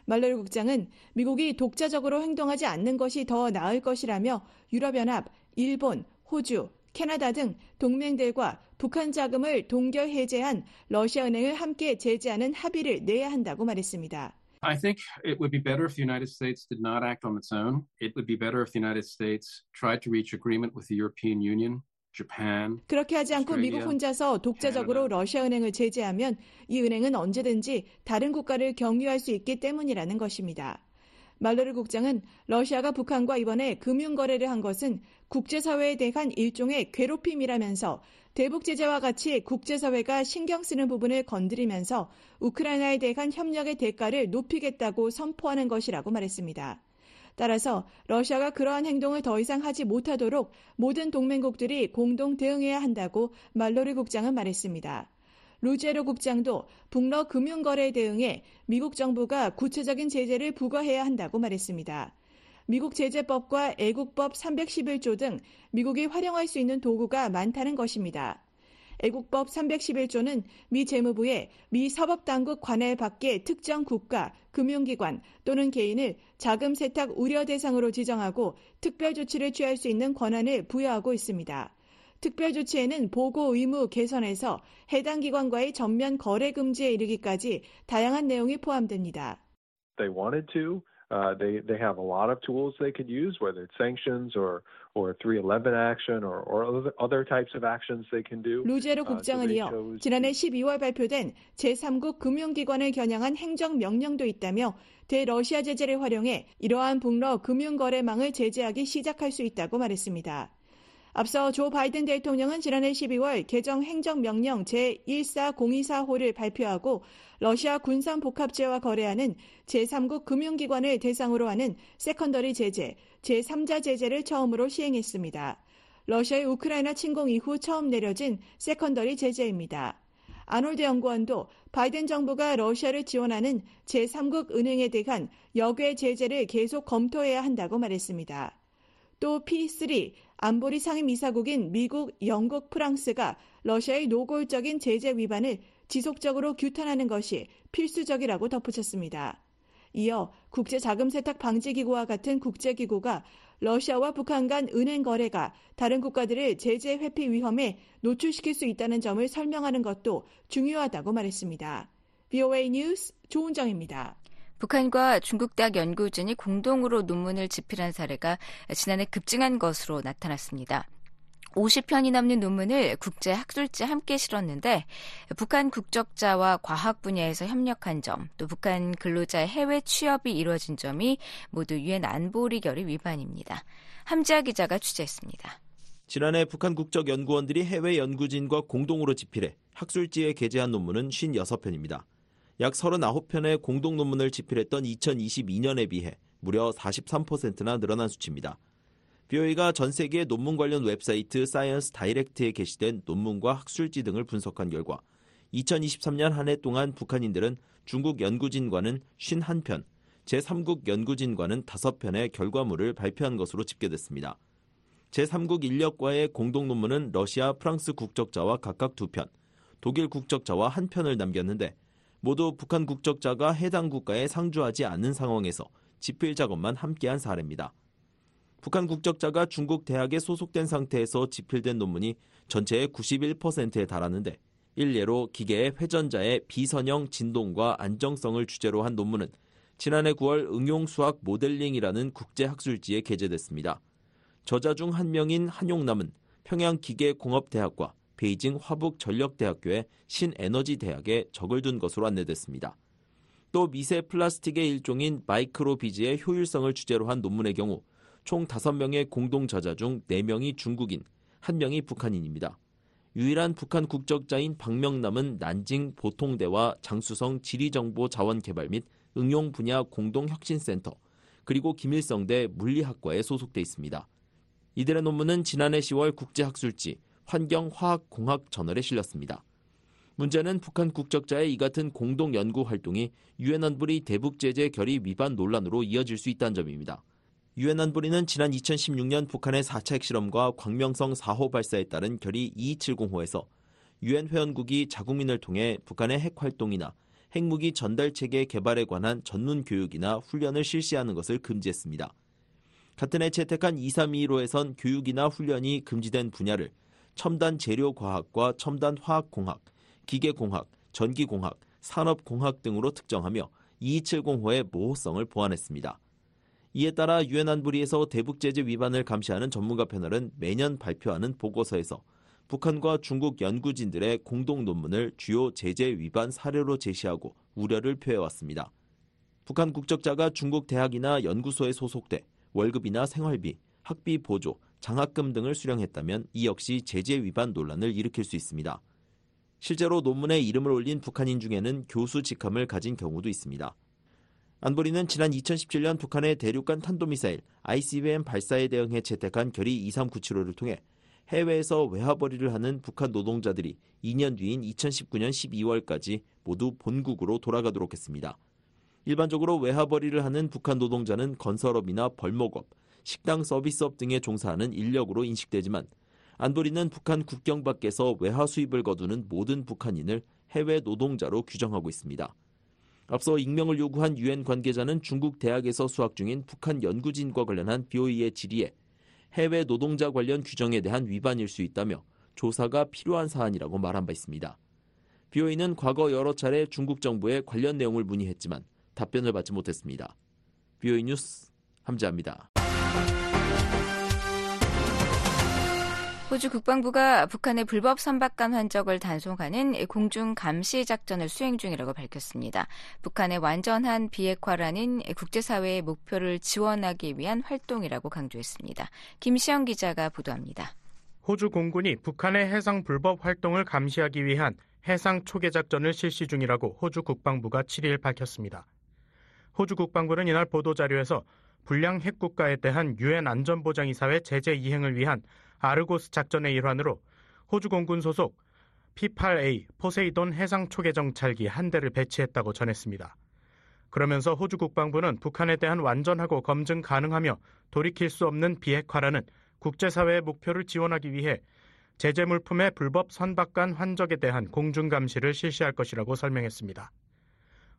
말레르 국장은 미국이 독자적으로 행동하지 않는 것이 더 나을 것이라며 유럽연합, 일본, 호주, 캐나다 등 동맹들과 북한 자금을 동결 해제한 러시아 은행을 함께 제재하는 합의를 내야 한다고 말했습니다. I think it would be better if the United States did not act on its own. It would be better if the United States tried to reach agreement with the European Union. Japan, 그렇게 하지 않고 미국 혼자서 독자적으로 러시아 은행을 제재하면 이 은행은 언제든지 다른 국가를 경유할 수 있기 때문이라는 것입니다. 말로르 국장은 러시아가 북한과 이번에 금융 거래를 한 것은 국제사회에 대한 일종의 괴롭힘이라면서 대북 제재와 같이 국제사회가 신경 쓰는 부분을 건드리면서 우크라이나에 대한 협력의 대가를 높이겠다고 선포하는 것이라고 말했습니다. 따라서 러시아가 그러한 행동을 더 이상 하지 못하도록 모든 동맹국들이 공동 대응해야 한다고 말로르 국장은 말했습니다. 루제로 국장도 북러 금융거래 대응에 미국 정부가 구체적인 제재를 부과해야 한다고 말했습니다. 미국 제재법과 애국법 311조 등 미국이 활용할 수 있는 도구가 많다는 것입니다. 애국법 311조는 미 재무부에 미 사법당국 관할 밖의 특정 국가, 금융기관 또는 개인을 자금 세탁 우려 대상으로 지정하고 특별 조치를 취할 수 있는 권한을 부여하고 있습니다. 특별 조치에는 보고 의무 개선에서 해당 기관과의 전면 거래 금지에 이르기까지 다양한 내용이 포함됩니다. They wanted to. Uh, they they have a lot of tools they could use, whether it's sanctions or or 311 action or or other, types of actions they can do. 루제로 국장은 이어 지난해 12월 발표된 제3국 금융기관을 겨냥한 행정 명령도 있다며 대러시아 제재를 활용해 이러한 북러 금융거래망을 제재하기 시작할 수 있다고 말했습니다. 앞서 조 바이든 대통령은 지난해 12월 개정 행정명령 제14024호를 발표하고 러시아 군산복합체와 거래하는 제3국 금융기관을 대상으로 하는 세컨더리 제재, 제3자 제재를 처음으로 시행했습니다. 러시아의 우크라이나 침공 이후 처음 내려진 세컨더리 제재입니다. 아놀드 연구원도 바이든 정부가 러시아를 지원하는 제3국 은행에 대한 역외 제재를 계속 검토해야 한다고 말했습니다. 또 P3 안보리 상임이사국인 미국, 영국, 프랑스가 러시아의 노골적인 제재 위반을 지속적으로 규탄하는 것이 필수적이라고 덧붙였습니다. 이어 국제자금세탁 방지기구와 같은 국제기구가 러시아와 북한 간 은행 거래가 다른 국가들을 제재 회피 위험에 노출시킬 수 있다는 점을 설명하는 것도 중요하다고 말했습니다. VOA 뉴스 조은정입니다. 북한과 중국 대학 연구진이 공동으로 논문을 집필한 사례가 지난해 급증한 것으로 나타났습니다. 50편이 넘는 논문을 국제 학술지에 함께 실었는데 북한 국적자와 과학 분야에서 협력한 점, 또 북한 근로자의 해외 취업이 이루어진 점이 모두 유엔 안보리 결의 위반입니다. 함지아 기자가 취재했습니다. 지난해 북한 국적 연구원들이 해외 연구진과 공동으로 집필해 학술지에 게재한 논문은 56편입니다. 약 39편의 공동 논문을 집필했던 2022년에 비해 무려 43%나 늘어난 수치입니다. VOA가 전 세계 논문 관련 웹사이트 사이언스 다이렉트에 게시된 논문과 학술지 등을 분석한 결과 2023년 한 해 동안 북한인들은 중국 연구진과는 51편, 제3국 연구진과는 5편의 결과물을 발표한 것으로 집계됐습니다. 제3국 인력과의 공동 논문은 러시아, 프랑스 국적자와 각각 2편, 독일 국적자와 1편을 남겼는데 모두 북한 국적자가 해당 국가에 상주하지 않는 상황에서 집필 작업만 함께한 사례입니다. 북한 국적자가 중국 대학에 소속된 상태에서 집필된 논문이 전체의 91%에 달하는데 일례로 기계의 회전자의 비선형 진동과 안정성을 주제로 한 논문은 지난해 9월 응용수학 모델링이라는 국제학술지에 게재됐습니다. 저자 중 한 명인 한용남은 평양기계공업대학과 베이징 화북 전력대학교의 신에너지 대학에 적을 둔 것으로 안내됐습니다. 또 미세 플라스틱의 일종인 마이크로비즈의 효율성을 주제로 한 논문의 경우 총 5명의 공동 저자 중 4명이 중국인, 1명이 북한인입니다. 유일한 북한 국적자인 박명남은 난징 보통대와 장수성 지리정보 자원개발 및 응용 분야 공동혁신센터, 그리고 김일성대 물리학과에 소속돼 있습니다. 이들의 논문은 지난해 10월 국제학술지 환경화학공학 저널에 실렸습니다. 문제는 북한 국적자의 이 같은 공동 연구 활동이 유엔 안보리 대북 제재 결의 위반 논란으로 이어질 수 있다는 점입니다. 유엔 안보리는 지난 2016년 북한의 4차 핵실험과 광명성 4호 발사에 따른 결의 2270호에서 유엔 회원국이 자국민을 통해 북한의 핵 활동이나 핵무기 전달 체계 개발에 관한 전문 교육이나 훈련을 실시하는 것을 금지했습니다. 같은 해 채택한 2321호에선 교육이나 훈련이 금지된 분야를 첨단 재료과학과 첨단 화학공학, 기계공학, 전기공학, 산업공학 등으로 특정하며 2270호의 모호성을 보완했습니다. 이에 따라 유엔 안보리에서 대북 제재 위반을 감시하는 전문가 패널은 매년 발표하는 보고서에서 북한과 중국 연구진들의 공동 논문을 주요 제재 위반 사례로 제시하고 우려를 표해왔습니다. 북한 국적자가 중국 대학이나 연구소에 소속돼 월급이나 생활비, 학비 보조, 장학금 등을 수령했다면 이 역시 제재 위반 논란을 일으킬 수 있습니다. 실제로 논문에 이름을 올린 북한인 중에는 교수 직함을 가진 경우도 있습니다. 안보리는 지난 2017년 북한의 대륙간 탄도미사일 ICBM 발사에 대응해 채택한 결의 2397호를 통해 해외에서 외화벌이를 하는 북한 노동자들이 2년 뒤인 2019년 12월까지 모두 본국으로 돌아가도록 했습니다. 일반적으로 외화벌이를 하는 북한 노동자는 건설업이나 벌목업, 식당 서비스업 등에 종사하는 인력으로 인식되지만 안보리는 북한 국경 밖에서 외화 수입을 거두는 모든 북한인을 해외 노동자로 규정하고 있습니다. 앞서 익명을 요구한 유엔 관계자는 중국 대학에서 수학 중인 북한 연구진과 관련한 BOE의 질의에 해외 노동자 관련 규정에 대한 위반일 수 있다며 조사가 필요한 사안이라고 말한 바 있습니다. BOE는 과거 여러 차례 중국 정부에 관련 내용을 문의했지만 답변을 받지 못했습니다. BOE 뉴스 함재합니다. 호주 국방부가 북한의 불법 선박간 환적을 단속하는 공중 감시 작전을 수행 중이라고 밝혔습니다. 북한의 완전한 비핵화라는 국제사회의 목표를 지원하기 위한 활동이라고 강조했습니다. 김시영 기자가 보도합니다. 호주 공군이 북한의 해상 불법 활동을 감시하기 위한 해상 초계 작전을 실시 중이라고 호주 국방부가 7일 밝혔습니다. 호주 국방부는 이날 보도자료에서 불량 핵국가에 대한 유엔 안전보장이사회 제재 이행을 위한 아르고스 작전의 일환으로 호주 공군 소속 P-8A 포세이돈 해상 초계 정찰기 한 대를 배치했다고 전했습니다. 그러면서 호주 국방부는 북한에 대한 완전하고 검증 가능하며 돌이킬 수 없는 비핵화라는 국제사회의 목표를 지원하기 위해 제재 물품의 불법 선박 간 환적에 대한 공중 감시를 실시할 것이라고 설명했습니다.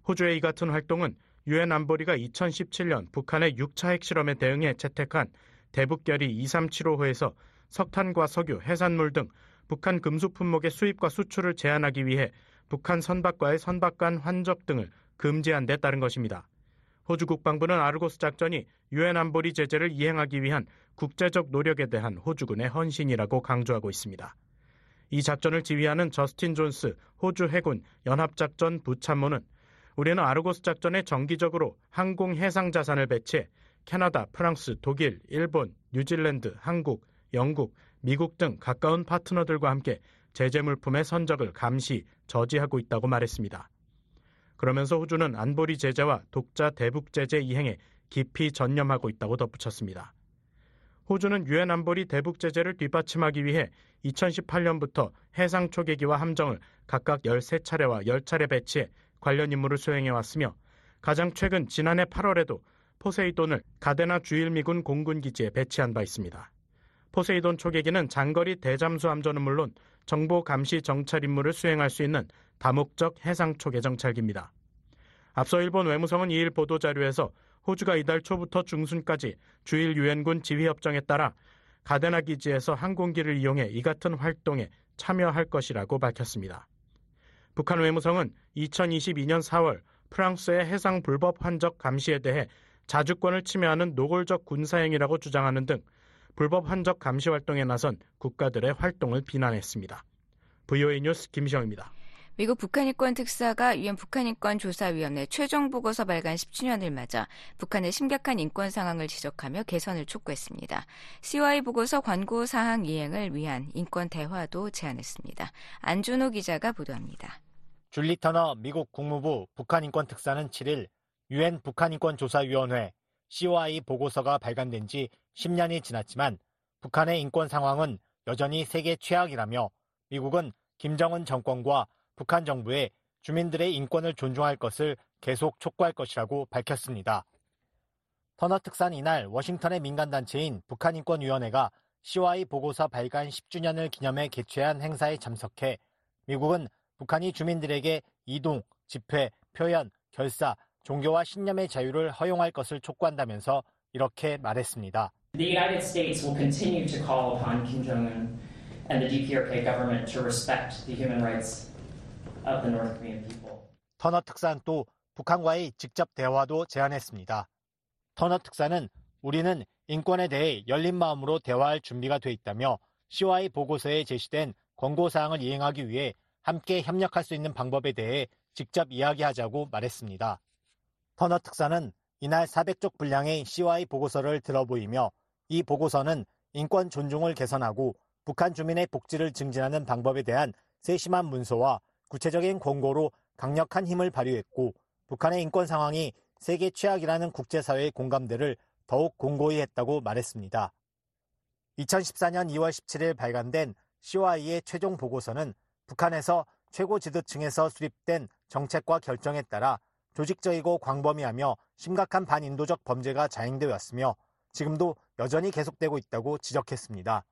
호주의 이 같은 활동은 유엔 안보리가 2017년 북한의 6차 핵실험에 대응해 채택한 대북결의 2375호에서 석탄과 석유, 해산물 등 북한 금수 품목의 수입과 수출을 제한하기 위해 북한 선박과의 선박 간 환적 등을 금지한 데 따른 것입니다. 호주 국방부는 아르고스 작전이 유엔 안보리 제재를 이행하기 위한 국제적 노력에 대한 호주군의 헌신이라고 강조하고 있습니다. 이 작전을 지휘하는 저스틴 존스 호주 해군 연합작전 부참모는 우리는 아르고스 작전에 정기적으로 항공 해상 자산을 배치해 캐나다, 프랑스, 독일, 일본, 뉴질랜드, 한국, 영국, 미국 등 가까운 파트너들과 함께 제재 물품의 선적을 감시, 저지하고 있다고 말했습니다. 그러면서 호주는 안보리 제재와 독자 대북 제재 이행에 깊이 전념하고 있다고 덧붙였습니다. 호주는 유엔 안보리 대북 제재를 뒷받침하기 위해 2018년부터 해상 초계기와 함정을 각각 13차례와 10차례 배치해 관련 임무를 수행해 왔으며 가장 최근 지난해 8월에도 포세이돈을 가데나 주일미군 공군기지에 배치한 바 있습니다. 포세이돈 초계기는 장거리 대잠수 함전은 물론 정보 감시 정찰 임무를 수행할 수 있는 다목적 해상 초계 정찰기입니다. 앞서 일본 외무성은 2일 보도자료에서 호주가 이달 초부터 중순까지 주일 유엔군 지휘협정에 따라 가데나 기지에서 항공기를 이용해 이 같은 활동에 참여할 것이라고 밝혔습니다. 북한 외무성은 2022년 4월 프랑스의 해상 불법 환적 감시에 대해 자주권을 침해하는 노골적 군사행위라고 주장하는 등 불법 환적 감시 활동에 나선 국가들의 활동을 비난했습니다. VOA 뉴스 김시영입니다. 미국 북한인권 특사가 유엔 북한인권 조사위원회 최종 보고서 발간 10주년을 맞아 북한의 심각한 인권 상황을 지적하며 개선을 촉구했습니다. CY 보고서 권고 사항 이행을 위한 인권 대화도 제안했습니다. 안준호 기자가 보도합니다. 줄리 터너 미국 국무부 북한인권 특사는 7일 유엔 북한인권 조사위원회 COI 보고서가 발간된 지 10년이 지났지만 북한의 인권 상황은 여전히 세계 최악이라며 미국은 김정은 정권과 북한 정부에 주민들의 인권을 존중할 것을 계속 촉구할 것이라고 밝혔습니다. 터너 특사는 이날 워싱턴의 민간단체인 북한인권위원회가 COI 보고서 발간 10주년을 기념해 개최한 행사에 참석해 미국은 북한이 주민들에게 이동, 집회, 표현, 결사, 종교와 신념의 자유를 허용할 것을 촉구한다면서 이렇게 말했습니다. The United States will continue to call upon Kim Jong-un and the DPRK government to respect the human rights of the North Korean people. 터너 특사는 또 북한과의 직접 대화도 제안했습니다. 터너 특사는 우리는 인권에 대해 열린 마음으로 대화할 준비가 돼 있다며 COI 보고서에 제시된 권고사항을 이행하기 위해 함께 협력할 수 있는 방법에 대해 직접 이야기하자고 말했습니다. 터너 특사는 이날 400쪽 분량의 COI 보고서를 들어보이며 이 보고서는 인권 존중을 개선하고 북한 주민의 복지를 증진하는 방법에 대한 세심한 문서와 구체적인 권고로 강력한 힘을 발휘했고 북한의 인권 상황이 세계 최악이라는 국제사회의 공감대를 더욱 공고히 했다고 말했습니다. 2014년 2월 17일 발간된 COI의 최종 보고서는 북한에서 최고 지도층에서 수립된 정책과 결정에 따라 조직적이고 광범위하며 심각한 반인도적 범죄가 자행되어 왔으며 지금도 여전히 계속되고 있다고 지적했습니다.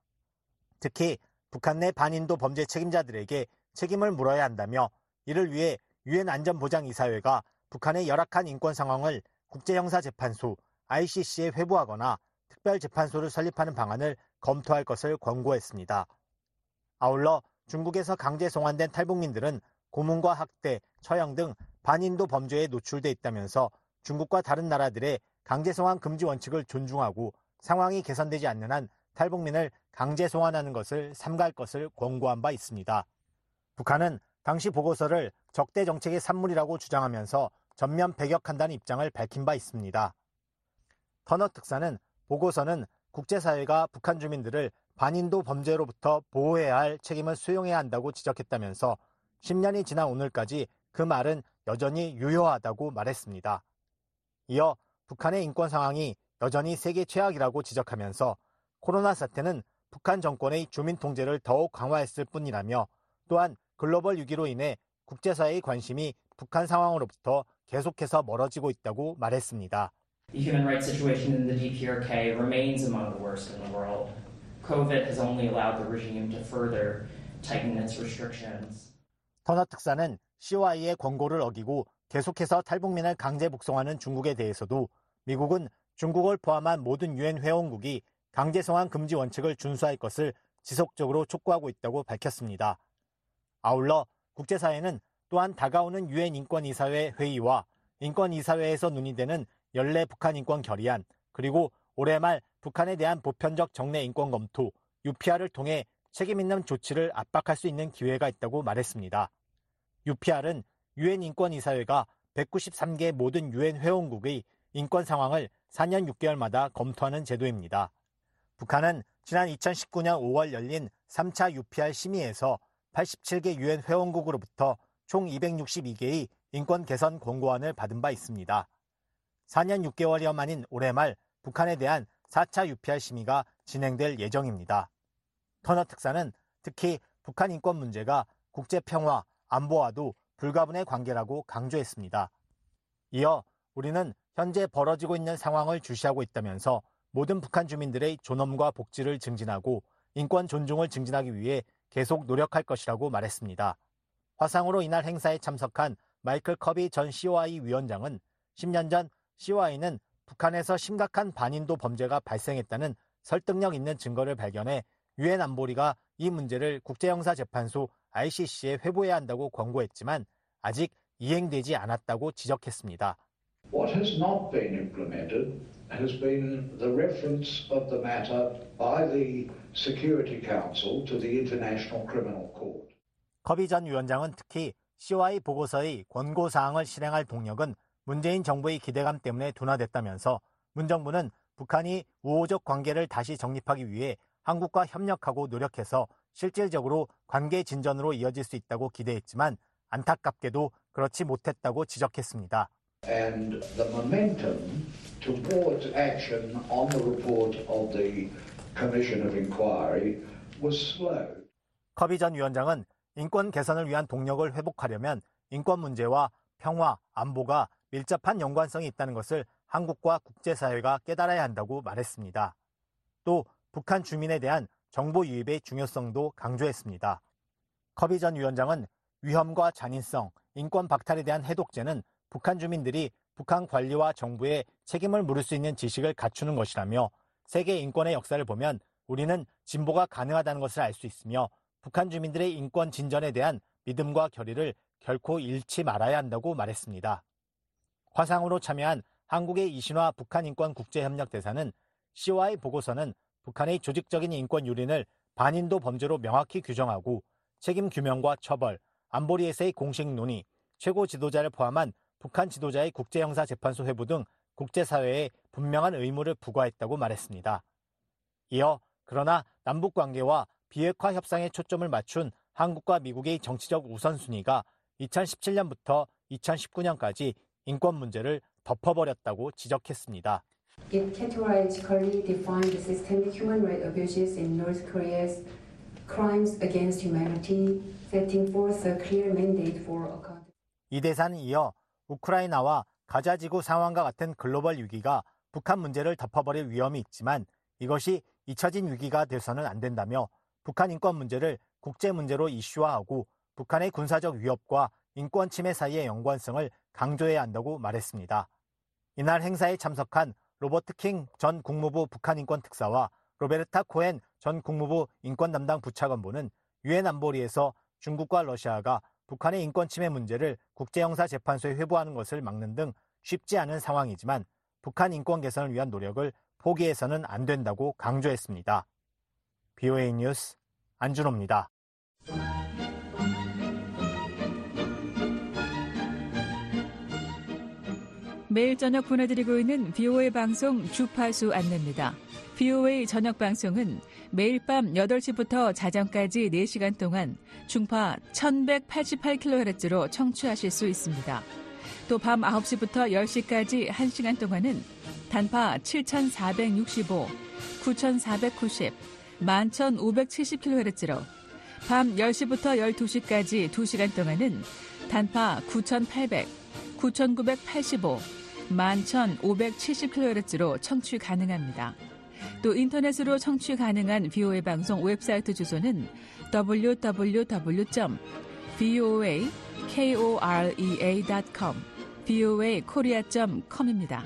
특히 북한 내 반인도 범죄 책임자들에게 책임을 물어야 한다며 이를 위해 유엔 안전보장이사회가 북한의 열악한 인권 상황을 국제형사재판소 ICC에 회부하거나 특별재판소를 설립하는 방안을 검토할 것을 권고했습니다. 아울러 중국에서 강제 송환된 탈북민들은 고문과 학대, 처형 등 반인도 범죄에 노출돼 있다면서 중국과 다른 나라들의 강제 송환 금지 원칙을 존중하고 상황이 개선되지 않는 한 탈북민을 강제 송환하는 것을 삼가할 것을 권고한 바 있습니다. 북한은 당시 보고서를 적대 정책의 산물이라고 주장하면서 전면 배격한다는 입장을 밝힌 바 있습니다. 터너 특사는 보고서는 국제사회가 북한 주민들을 반인도 범죄로부터 보호해야 할 책임을 수용해야 한다고 지적했다면서 10년이 지난 오늘까지 그 말은 여전히 유효하다고 말했습니다. 이어 북한의 인권 상황이 여전히 세계 최악이라고 지적하면서 코로나 사태는 북한 정권의 주민 통제를 더욱 강화했을 뿐이라며 또한 글로벌 위기로 인해 국제사회의 관심이 북한 상황으로부터 계속해서 멀어지고 있다고 말했습니다. The human rights situation in the DPRK remains among the worst in the world. COVID has only allowed the regime to further tighten its restrictions. 터너 특사는 COI의 권고를 어기고 계속해서 탈북민을 강제 북송하는 중국에 대해서도 미국은 중국을 포함한 모든 유엔 회원국이 강제 송환 금지 원칙을 준수할 것을 지속적으로 촉구하고 있다고 밝혔습니다. 아울러 국제사회는 또한 다가오는 유엔 인권이사회 회의와 인권이사회에서 논의되는 연례 북한 인권 결의안 그리고 올해 말 북한에 대한 보편적 정례 인권 검토 UPR을 통해 책임 있는 조치를 압박할 수 있는 기회가 있다고 말했습니다. UPR은 유엔 인권이사회가 193개 모든 유엔 회원국의 인권 상황을 4년 6개월마다 검토하는 제도입니다. 북한은 지난 2019년 5월 열린 3차 UPR 심의에서 87개 유엔 회원국으로부터 총 262개의 인권 개선 권고안을 받은 바 있습니다. 4년 6개월여 만인 올해 말 북한에 대한 4차 UPR 심의가 진행될 예정입니다. 터너 특사는 특히 북한 인권 문제가 국제 평화, 안보와도 불가분의 관계라고 강조했습니다. 이어 우리는 현재 벌어지고 있는 상황을 주시하고 있다면서 모든 북한 주민들의 존엄과 복지를 증진하고 인권 존중을 증진하기 위해 계속 노력할 것이라고 말했습니다. 화상으로 이날 행사에 참석한 마이클 커비 전 COI 위원장은 10년 전 COI는 북한에서 심각한 반인도 범죄가 발생했다는 설득력 있는 증거를 발견해 유엔 안보리가 이 문제를 국제형사재판소 ICC에 회부해야 한다고 권고했지만 아직 이행되지 않았다고 지적했습니다. What has not been implemented has been the reference of the matter by the Security Council to the International Criminal Court. 커비 전 위원장은 특히 COI 보고서의 권고 사항을 실행할 동력은 문재인 정부의 기대감 때문에 둔화됐다면서 문 정부는 북한이 우호적 관계를 다시 정립하기 위해 한국과 협력하고 노력해서 실질적으로 관계 진전으로 이어질 수 있다고 기대했지만 안타깝게도 그렇지 못했다고 지적했습니다. And the momentum towards action on the report of the Commission of Inquiry was slow. 커비 전 위원장은 인권 개선을 위한 동력을 회복하려면 인권 문제와 평화, 안보가 밀접한 연관성이 있다는 것을 한국과 국제사회가 깨달아야 한다고 말했습니다. 또 북한 주민에 대한 정보 유입의 중요성도 강조했습니다. 커비 전 위원장은 위험과 잔인성, 인권 박탈에 대한 해독제는 북한 주민들이 북한 관리와 정부에 책임을 물을 수 있는 지식을 갖추는 것이라며 세계 인권의 역사를 보면 우리는 진보가 가능하다는 것을 알 수 있으며 북한 주민들의 인권 진전에 대한 믿음과 결의를 결코 잃지 말아야 한다고 말했습니다. 화상으로 참여한 한국의 이신화 북한인권국제협력대사는 COI 보고서는 북한의 조직적인 인권 유린을 반인도 범죄로 명확히 규정하고 책임 규명과 처벌, 안보리에서의 공식 논의, 최고 지도자를 포함한 북한 지도자의 국제형사재판소 회부 등 국제사회에 분명한 의무를 부과했다고 말했습니다. 이어 그러나 남북 관계와 비핵화 협상에 초점을 맞춘 한국과 미국의 정치적 우선순위가 2017년부터 2019년까지 인권 문제를 덮어버렸다고 지적했습니다. It categorically defined the systemic human rights abuses in North Korea's crimes against humanity, setting forth a clear mandate for accountability. 이 대사는 이어 우크라이나와 가자지구 상황과 같은 글로벌 위기가 북한 문제를 덮어버릴 위험이 있지만 이것이 잊혀진 위기가 돼서는 안 된다며 북한 인권 문제를 국제 문제로 이슈화하고 북한의 군사적 위협과 인권 침해 사이의 연관성을 강조해야 한다고 말했습니다. 이날 행사에 참석한 로버트 킹 전 국무부 북한 인권 특사와 로베르타 코엔 전 국무부 인권 담당 부차관보는 유엔 안보리에서 중국과 러시아가 북한의 인권 침해 문제를 국제형사재판소에 회부하는 것을 막는 등 쉽지 않은 상황이지만 북한 인권 개선을 위한 노력을 포기해서는 안 된다고 강조했습니다. VOA 뉴스 안준호입니다. 매일 저녁 보내드리고 있는 BOA 방송 주파수 안내입니다. BOA 저녁 방송은 매일 밤 8시부터 자정까지 4시간 동안 중파 1188kHz로 청취하실 수 있습니다. 또 밤 9시부터 10시까지 1시간 동안은 단파 7465, 9490, 11570kHz로 밤 10시부터 12시까지 2시간 동안은 단파 9800, 9985, 11,570kHz로 청취 가능합니다. 또 인터넷으로 청취 가능한 VOA 방송 웹사이트 주소는 www.voakorea.com, voakorea.com입니다.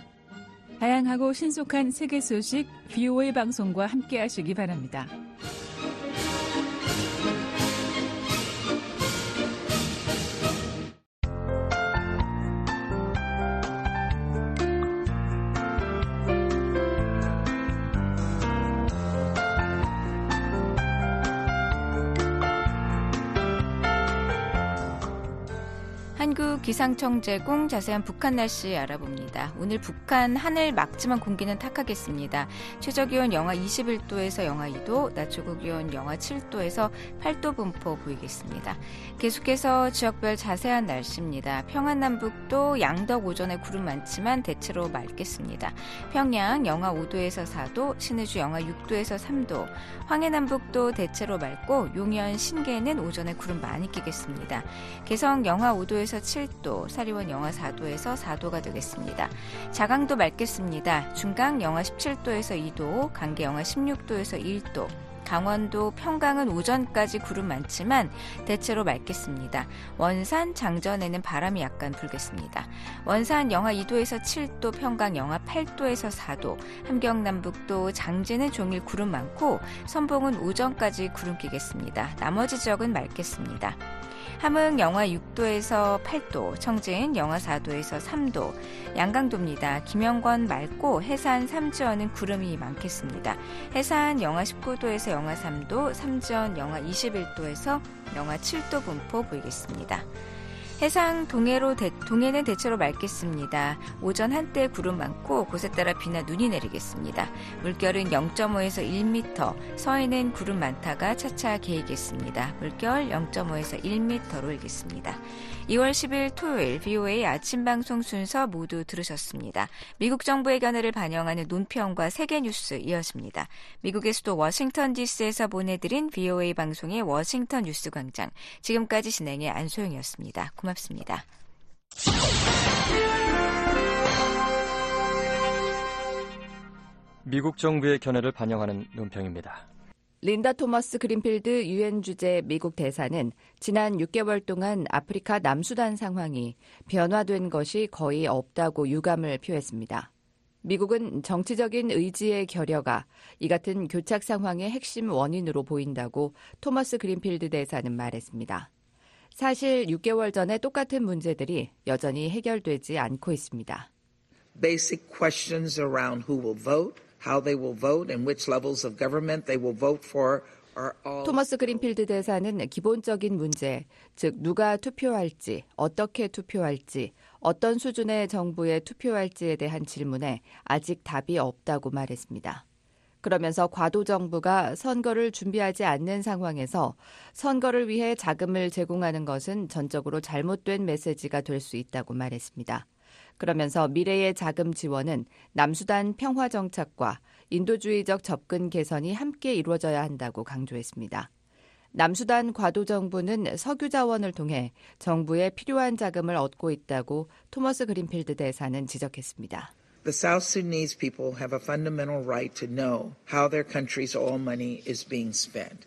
다양하고 신속한 세계 소식 VOA 방송과 함께 하시기 바랍니다. 기상청 제공 자세한 북한 날씨 알아봅니다. 오늘 북한 하늘 막지만 공기는 탁하겠습니다. 최저 기온 영하 21도에서 영하 2도, 낮 최고 기온 영하 7도에서 8도 분포 보이겠습니다. 계속해서 지역별 자세한 날씨입니다. 평안 남북도 양덕 오전에 구름 많지만 대체로 맑겠습니다. 평양 영하 5도에서 4도, 신의주 영하 6도에서 3도, 황해 남북도 대체로 맑고 용현 신계는 오전에 구름 많이 끼겠습니다. 개성 영하 5도에서 7도 8도, 사리원 영하 4도에서 4도가 되겠습니다. 자강도 맑겠습니다. 중강 영하 17도에서 2도, 강계 영하 16도에서 1도, 강원도 평강은 오전까지 구름 많지만 대체로 맑겠습니다. 원산 장전에는 바람이 약간 불겠습니다. 원산 영하 2도에서 7도, 평강 영하 8도에서 4도, 함경 남북도 장제는 종일 구름 많고 선봉은 오전까지 구름 끼겠습니다. 나머지 지역은 맑겠습니다. 함흥 영하 6도에서 8도, 청진 영하 4도에서 3도, 양강도입니다. 김영권 맑고 해산 삼지원은 구름이 많겠습니다. 해산 영하 19도에서 영하 3도, 삼지원 영하 21도에서 영하 7도 분포 보이겠습니다. 해상 동해로 대, 동해는 대체로 맑겠습니다. 오전 한때 구름 많고 곳에 따라 비나 눈이 내리겠습니다. 물결은 0.5에서 1m, 서해는 구름 많다가 차차 개이겠습니다. 물결 0.5에서 1m로 일겠습니다. 2월 10일 토요일 VOA 아침 방송 순서 모두 들으셨습니다. 미국 정부의 견해를 반영하는 논평과 세계 뉴스 이어집니다. 미국의 수도 워싱턴 DC에서 보내드린 VOA 방송의 워싱턴 뉴스 광장. 지금까지 진행의 안소영이었습니다. 고맙습니다. 미국 정부의 견해를 반영하는 논평입니다. 린다 토머스 그린필드 유엔 주재 미국 대사는 지난 6개월 동안 아프리카 남수단 상황이 변화된 것이 거의 없다고 유감을 표했습니다. 미국은 정치적인 의지의 결여가 이 같은 교착 상황의 핵심 원인으로 보인다고 토머스 그린필드 대사는 말했습니다. 사실 6개월 전에 똑같은 문제들이 여전히 해결되지 않고 있습니다. Basic questions around who will vote, how they will vote, and which levels of government they will vote for 토머스 그린필드 대사는 기본적인 문제, 즉 누가 투표할지, 어떻게 투표할지, 어떤 수준의 정부에 투표할지에 대한 질문에 아직 답이 없다고 말했습니다. 그러면서 과도 정부가 선거를 준비하지 않는 상황에서 선거를 위해 자금을 제공하는 것은 전적으로 잘못된 메시지가 될 수 있다고 말했습니다. 그러면서 미래의 자금 지원은 남수단 평화 정착과 인도주의적 접근 개선이 함께 이루어져야 한다고 강조했습니다. 남수단 과도 정부는 석유 자원을 통해 정부에 필요한 자금을 얻고 있다고 토머스 그린필드 대사는 지적했습니다. The South Sudanese people have a fundamental right to know how their country's oil money is being spent.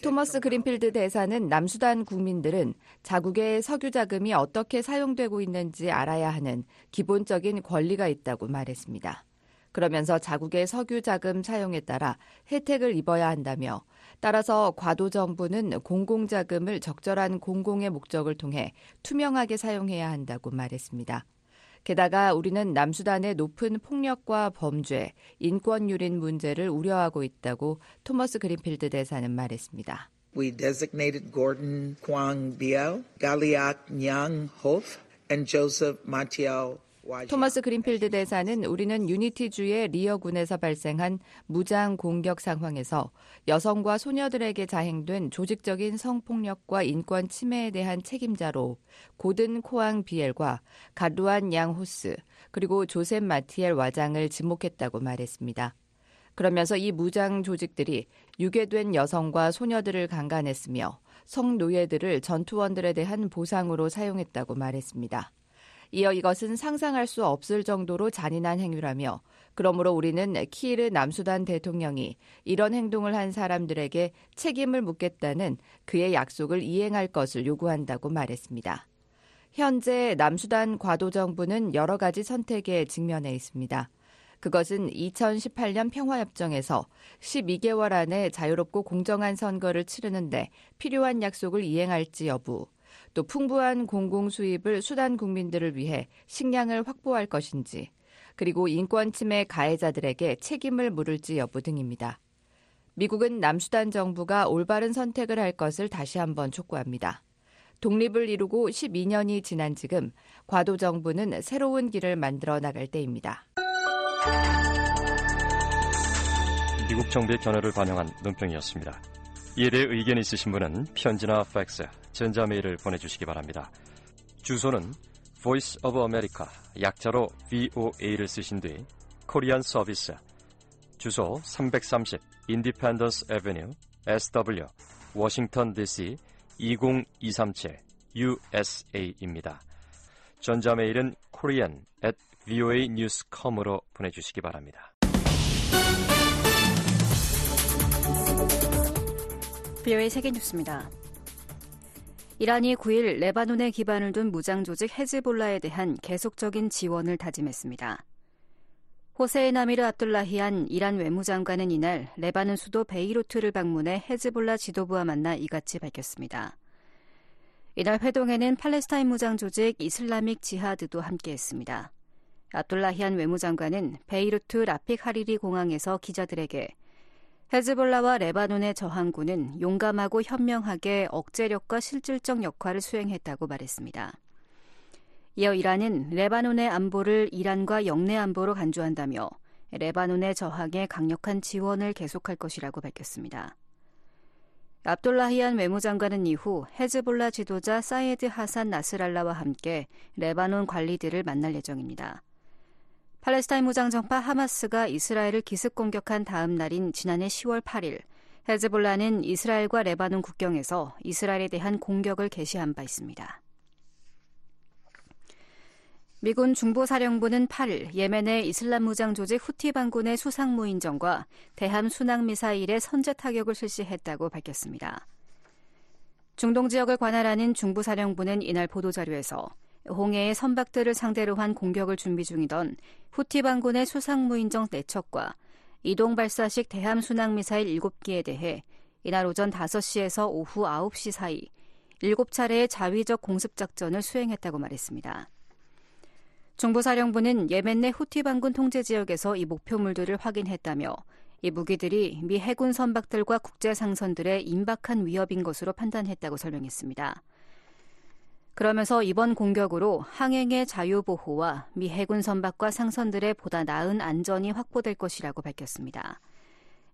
토머스 그린필드 대사는 남수단 국민들은 자국의 석유 자금이 어떻게 사용되고 있는지 알아야 하는 기본적인 권리가 있다고 말했습니다. 그러면서 자국의 석유 자금 사용에 따라 혜택을 입어야 한다며 따라서 과도 정부는 공공 자금을 적절한 공공의 목적을 통해 투명하게 사용해야 한다고 말했습니다. 게다가 우리는 남수단의 높은 폭력과 범죄, 인권 유린 문제를 우려하고 있다고 토머스 그린필드 대사는 말했습니다. We designated Gordon Kwang Biao, Galiak Nyang Hof, and Joseph Matiao 토머스 그린필드 대사는 우리는 유니티주의 리어군에서 발생한 무장 공격 상황에서 여성과 소녀들에게 자행된 조직적인 성폭력과 인권 침해에 대한 책임자로 고든 코앙 비엘과 가루안 양 호스 그리고 조셉 마티엘 와장을 지목했다고 말했습니다. 그러면서 이 무장 조직들이 유괴된 여성과 소녀들을 강간했으며 성노예들을 전투원들에 대한 보상으로 사용했다고 말했습니다. 이어 이것은 상상할 수 없을 정도로 잔인한 행위라며 그러므로 우리는 키르 남수단 대통령이 이런 행동을 한 사람들에게 책임을 묻겠다는 그의 약속을 이행할 것을 요구한다고 말했습니다. 현재 남수단 과도 정부는 여러 가지 선택에 직면해 있습니다. 그것은 2018년 평화협정에서 12개월 안에 자유롭고 공정한 선거를 치르는데 필요한 약속을 이행할지 여부, 또 풍부한 공공 수입을 수단 국민들을 위해 식량을 확보할 것인지, 그리고 인권 침해 가해자들에게 책임을 물을지 여부 등입니다. 미국은 남수단 정부가 올바른 선택을 할 것을 다시 한번 촉구합니다. 독립을 이루고 12년이 지난 지금 과도 정부는 새로운 길을 만들어 나갈 때입니다. 미국 정부의 견해를 반영한 논평이었습니다. 이에 대해 의견 있으신 분은 편지나 팩스, 전자메일을 보내주시기 바랍니다. 주소는 Voice of America, 약자로 VOA를 쓰신 뒤 코리안 서비스, 주소 330 Independence Avenue, SW, 워싱턴 DC 20237 USA입니다. 전자메일은 korean at voanews.com으로 보내주시기 바랍니다. VOA 세계 뉴스입니다. 이란이 9일 레바논에 기반을 둔 무장 조직 헤즈볼라에 대한 계속적인 지원을 다짐했습니다. 호세인 아미르 압둘라히안 이란 외무장관은 이날 레바논 수도 베이루트를 방문해 헤즈볼라 지도부와 만나 이같이 밝혔습니다. 이날 회동에는 팔레스타인 무장 조직 이슬라믹 지하드도 함께했습니다. 압둘라히안 외무장관은 베이루트 라픽 하리리 공항에서 기자들에게 헤즈볼라와 레바논의 저항군은 용감하고 현명하게 억제력과 실질적 역할을 수행했다고 말했습니다. 이어 이란은 레바논의 안보를 이란과 역내 안보로 간주한다며 레바논의 저항에 강력한 지원을 계속할 것이라고 밝혔습니다. 압돌라히안 외무장관은 이후 헤즈볼라 지도자 사이드 하산 나스랄라와 함께 레바논 관리들을 만날 예정입니다. 팔레스타인 무장정파 하마스가 이스라엘을 기습 공격한 다음 날인 지난해 10월 8일 헤즈볼라는 이스라엘과 레바논 국경에서 이스라엘에 대한 공격을 개시한 바 있습니다. 미군 중보사령부는 8일 예멘의 이슬람 무장 조직 후티 반군의 수상 무인정과 대함 순항 미사일의 선제 타격을 실시했다고 밝혔습니다. 중동 지역을 관할하는 중부사령부는 이날 보도자료에서 홍해의 선박들을 상대로 한 공격을 준비 중이던 후티 반군의 수상무인정 4척과 이동 발사식 대함 순항 미사일 7기에 대해 이날 오전 5시에서 오후 9시 사이 7차례의 자위적 공습 작전을 수행했다고 말했습니다. 중부사령부는 예멘 내 후티 반군 통제 지역에서 이 목표물들을 확인했다며 이 무기들이 미 해군 선박들과 국제 상선들의 임박한 위협인 것으로 판단했다고 설명했습니다. 그러면서 이번 공격으로 항행의 자유 보호와 미 해군 선박과 상선들의 보다 나은 안전이 확보될 것이라고 밝혔습니다.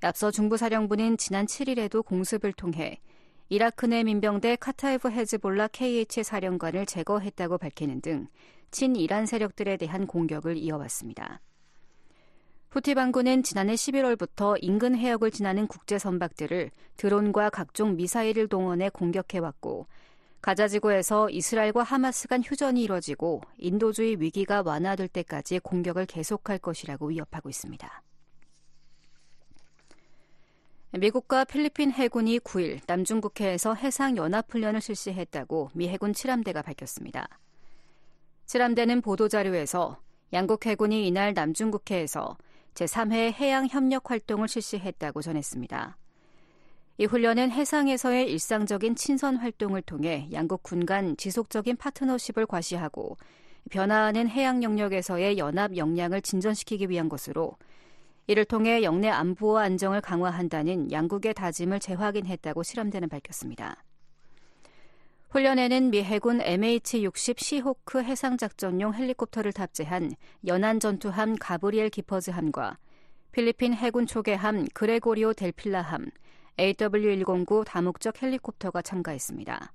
앞서 중부사령부는 지난 7일에도 공습을 통해 이라크 내 민병대 카타이브 헤즈볼라 KH 사령관을 제거했다고 밝히는 등 친이란 세력들에 대한 공격을 이어왔습니다. 후티 반군은 지난해 11월부터 인근 해역을 지나는 국제 선박들을 드론과 각종 미사일을 동원해 공격해왔고 가자지구에서 이스라엘과 하마스 간 휴전이 이뤄지고 인도주의 위기가 완화될 때까지 공격을 계속할 것이라고 위협하고 있습니다. 미국과 필리핀 해군이 9일 남중국해에서 해상연합훈련을 실시했다고 미 해군 7함대가 밝혔습니다. 7함대는 보도자료에서 양국 해군이 이날 남중국해에서 제3회 해양협력 활동을 실시했다고 전했습니다. 이 훈련은 해상에서의 일상적인 친선 활동을 통해 양국 군 간 지속적인 파트너십을 과시하고 변화하는 해양 영역에서의 연합 역량을 진전시키기 위한 것으로 이를 통해 영내 안보와 안정을 강화한다는 양국의 다짐을 재확인했다고 실험대는 밝혔습니다. 훈련에는 미 해군 MH-60 시호크 해상작전용 헬리콥터를 탑재한 연안 전투함 가브리엘 기퍼즈함과 필리핀 해군 초계함 그레고리오 델필라함, AW109 다목적 헬리콥터가 참가했습니다.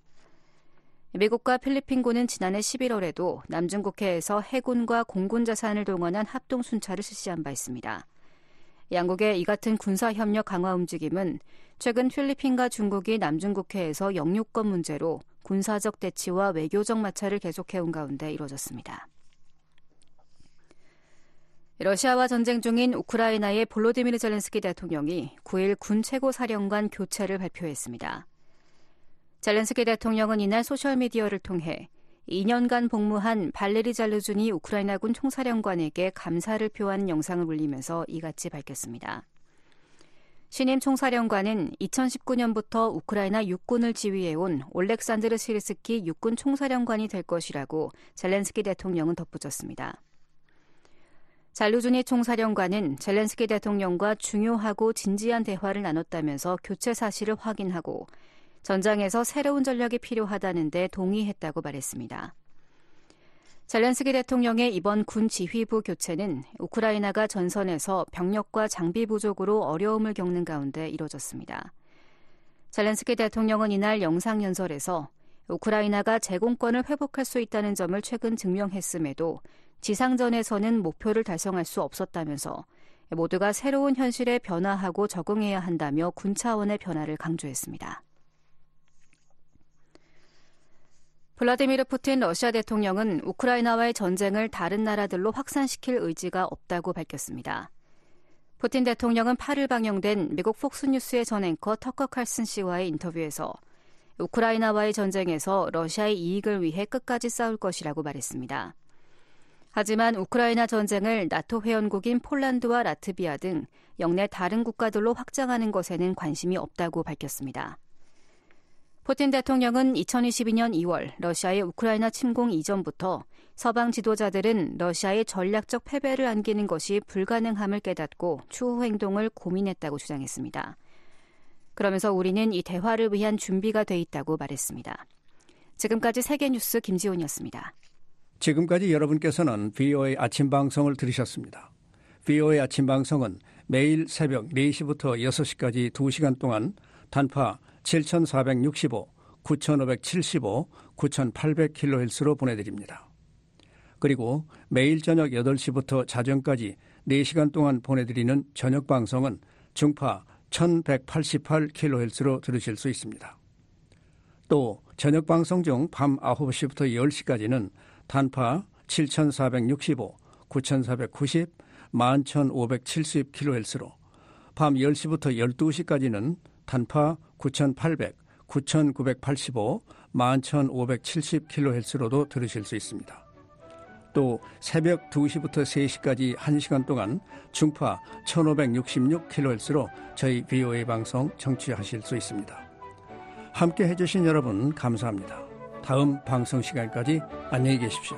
미국과 필리핀군은 지난해 11월에도 남중국해에서 해군과 공군 자산을 동원한 합동 순찰을 실시한 바 있습니다. 양국의 이 같은 군사 협력 강화 움직임은 최근 필리핀과 중국이 남중국해에서 영유권 문제로 군사적 대치와 외교적 마찰을 계속해온 가운데 이루어졌습니다. 러시아와 전쟁 중인 우크라이나의 볼로디미르 젤렌스키 대통령이 9일 군 최고사령관 교체를 발표했습니다. 젤렌스키 대통령은 이날 소셜미디어를 통해 2년간 복무한 발레리 잘르준이 우크라이나군 총사령관에게 감사를 표한 영상을 올리면서 이같이 밝혔습니다. 신임 총사령관은 2019년부터 우크라이나 육군을 지휘해온 올렉산드르 시르스키 육군 총사령관이 될 것이라고 젤렌스키 대통령은 덧붙였습니다. 잘루준이 총사령관은 젤렌스키 대통령과 중요하고 진지한 대화를 나눴다면서 교체 사실을 확인하고 전장에서 새로운 전략이 필요하다는데 동의했다고 말했습니다. 젤렌스키 대통령의 이번 군 지휘부 교체는 우크라이나가 전선에서 병력과 장비 부족으로 어려움을 겪는 가운데 이뤄졌습니다. 젤렌스키 대통령은 이날 영상 연설에서 우크라이나가 제공권을 회복할 수 있다는 점을 최근 증명했음에도 지상전에서는 목표를 달성할 수 없었다면서 모두가 새로운 현실에 변화하고 적응해야 한다며 군 차원의 변화를 강조했습니다. 블라디미르 푸틴 러시아 대통령은 우크라이나와의 전쟁을 다른 나라들로 확산시킬 의지가 없다고 밝혔습니다. 푸틴 대통령은 8일 방영된 미국 폭스뉴스의 전 앵커 터커 칼슨 씨와의 인터뷰에서 우크라이나와의 전쟁에서 러시아의 이익을 위해 끝까지 싸울 것이라고 말했습니다. 하지만 우크라이나 전쟁을 나토 회원국인 폴란드와 라트비아 등 영내 다른 국가들로 확장하는 것에는 관심이 없다고 밝혔습니다. 푸틴 대통령은 2022년 2월 러시아의 우크라이나 침공 이전부터 서방 지도자들은 러시아의 전략적 패배를 안기는 것이 불가능함을 깨닫고 추후 행동을 고민했다고 주장했습니다. 그러면서 우리는 이 대화를 위한 준비가 돼 있다고 말했습니다. 지금까지 세계뉴스 김지훈이었습니다. 지금까지 여러분께서는 VOA 아침 방송을 들으셨습니다. VOA 아침 방송은 매일 새벽 4시부터 6시까지 2시간 동안 단파 7,465, 9,575, 9,800kHz로 보내드립니다. 그리고 매일 저녁 8시부터 자정까지 4시간 동안 보내드리는 저녁 방송은 중파 1188kHz로 들으실 수 있습니다. 또 저녁 방송 중 밤 9시부터 10시까지는 단파 7,465, 9,490, 11,570kHz로 밤 10시부터 12시까지는 단파 9,800, 9,985, 11,570kHz로도 들으실 수 있습니다. 또 새벽 2시부터 3시까지 1시간 동안 중파 1566kHz로 저희 VOA 방송 청취하실 수 있습니다. 함께 해주신 여러분 감사합니다. 다음 방송 시간까지 안녕히 계십시오.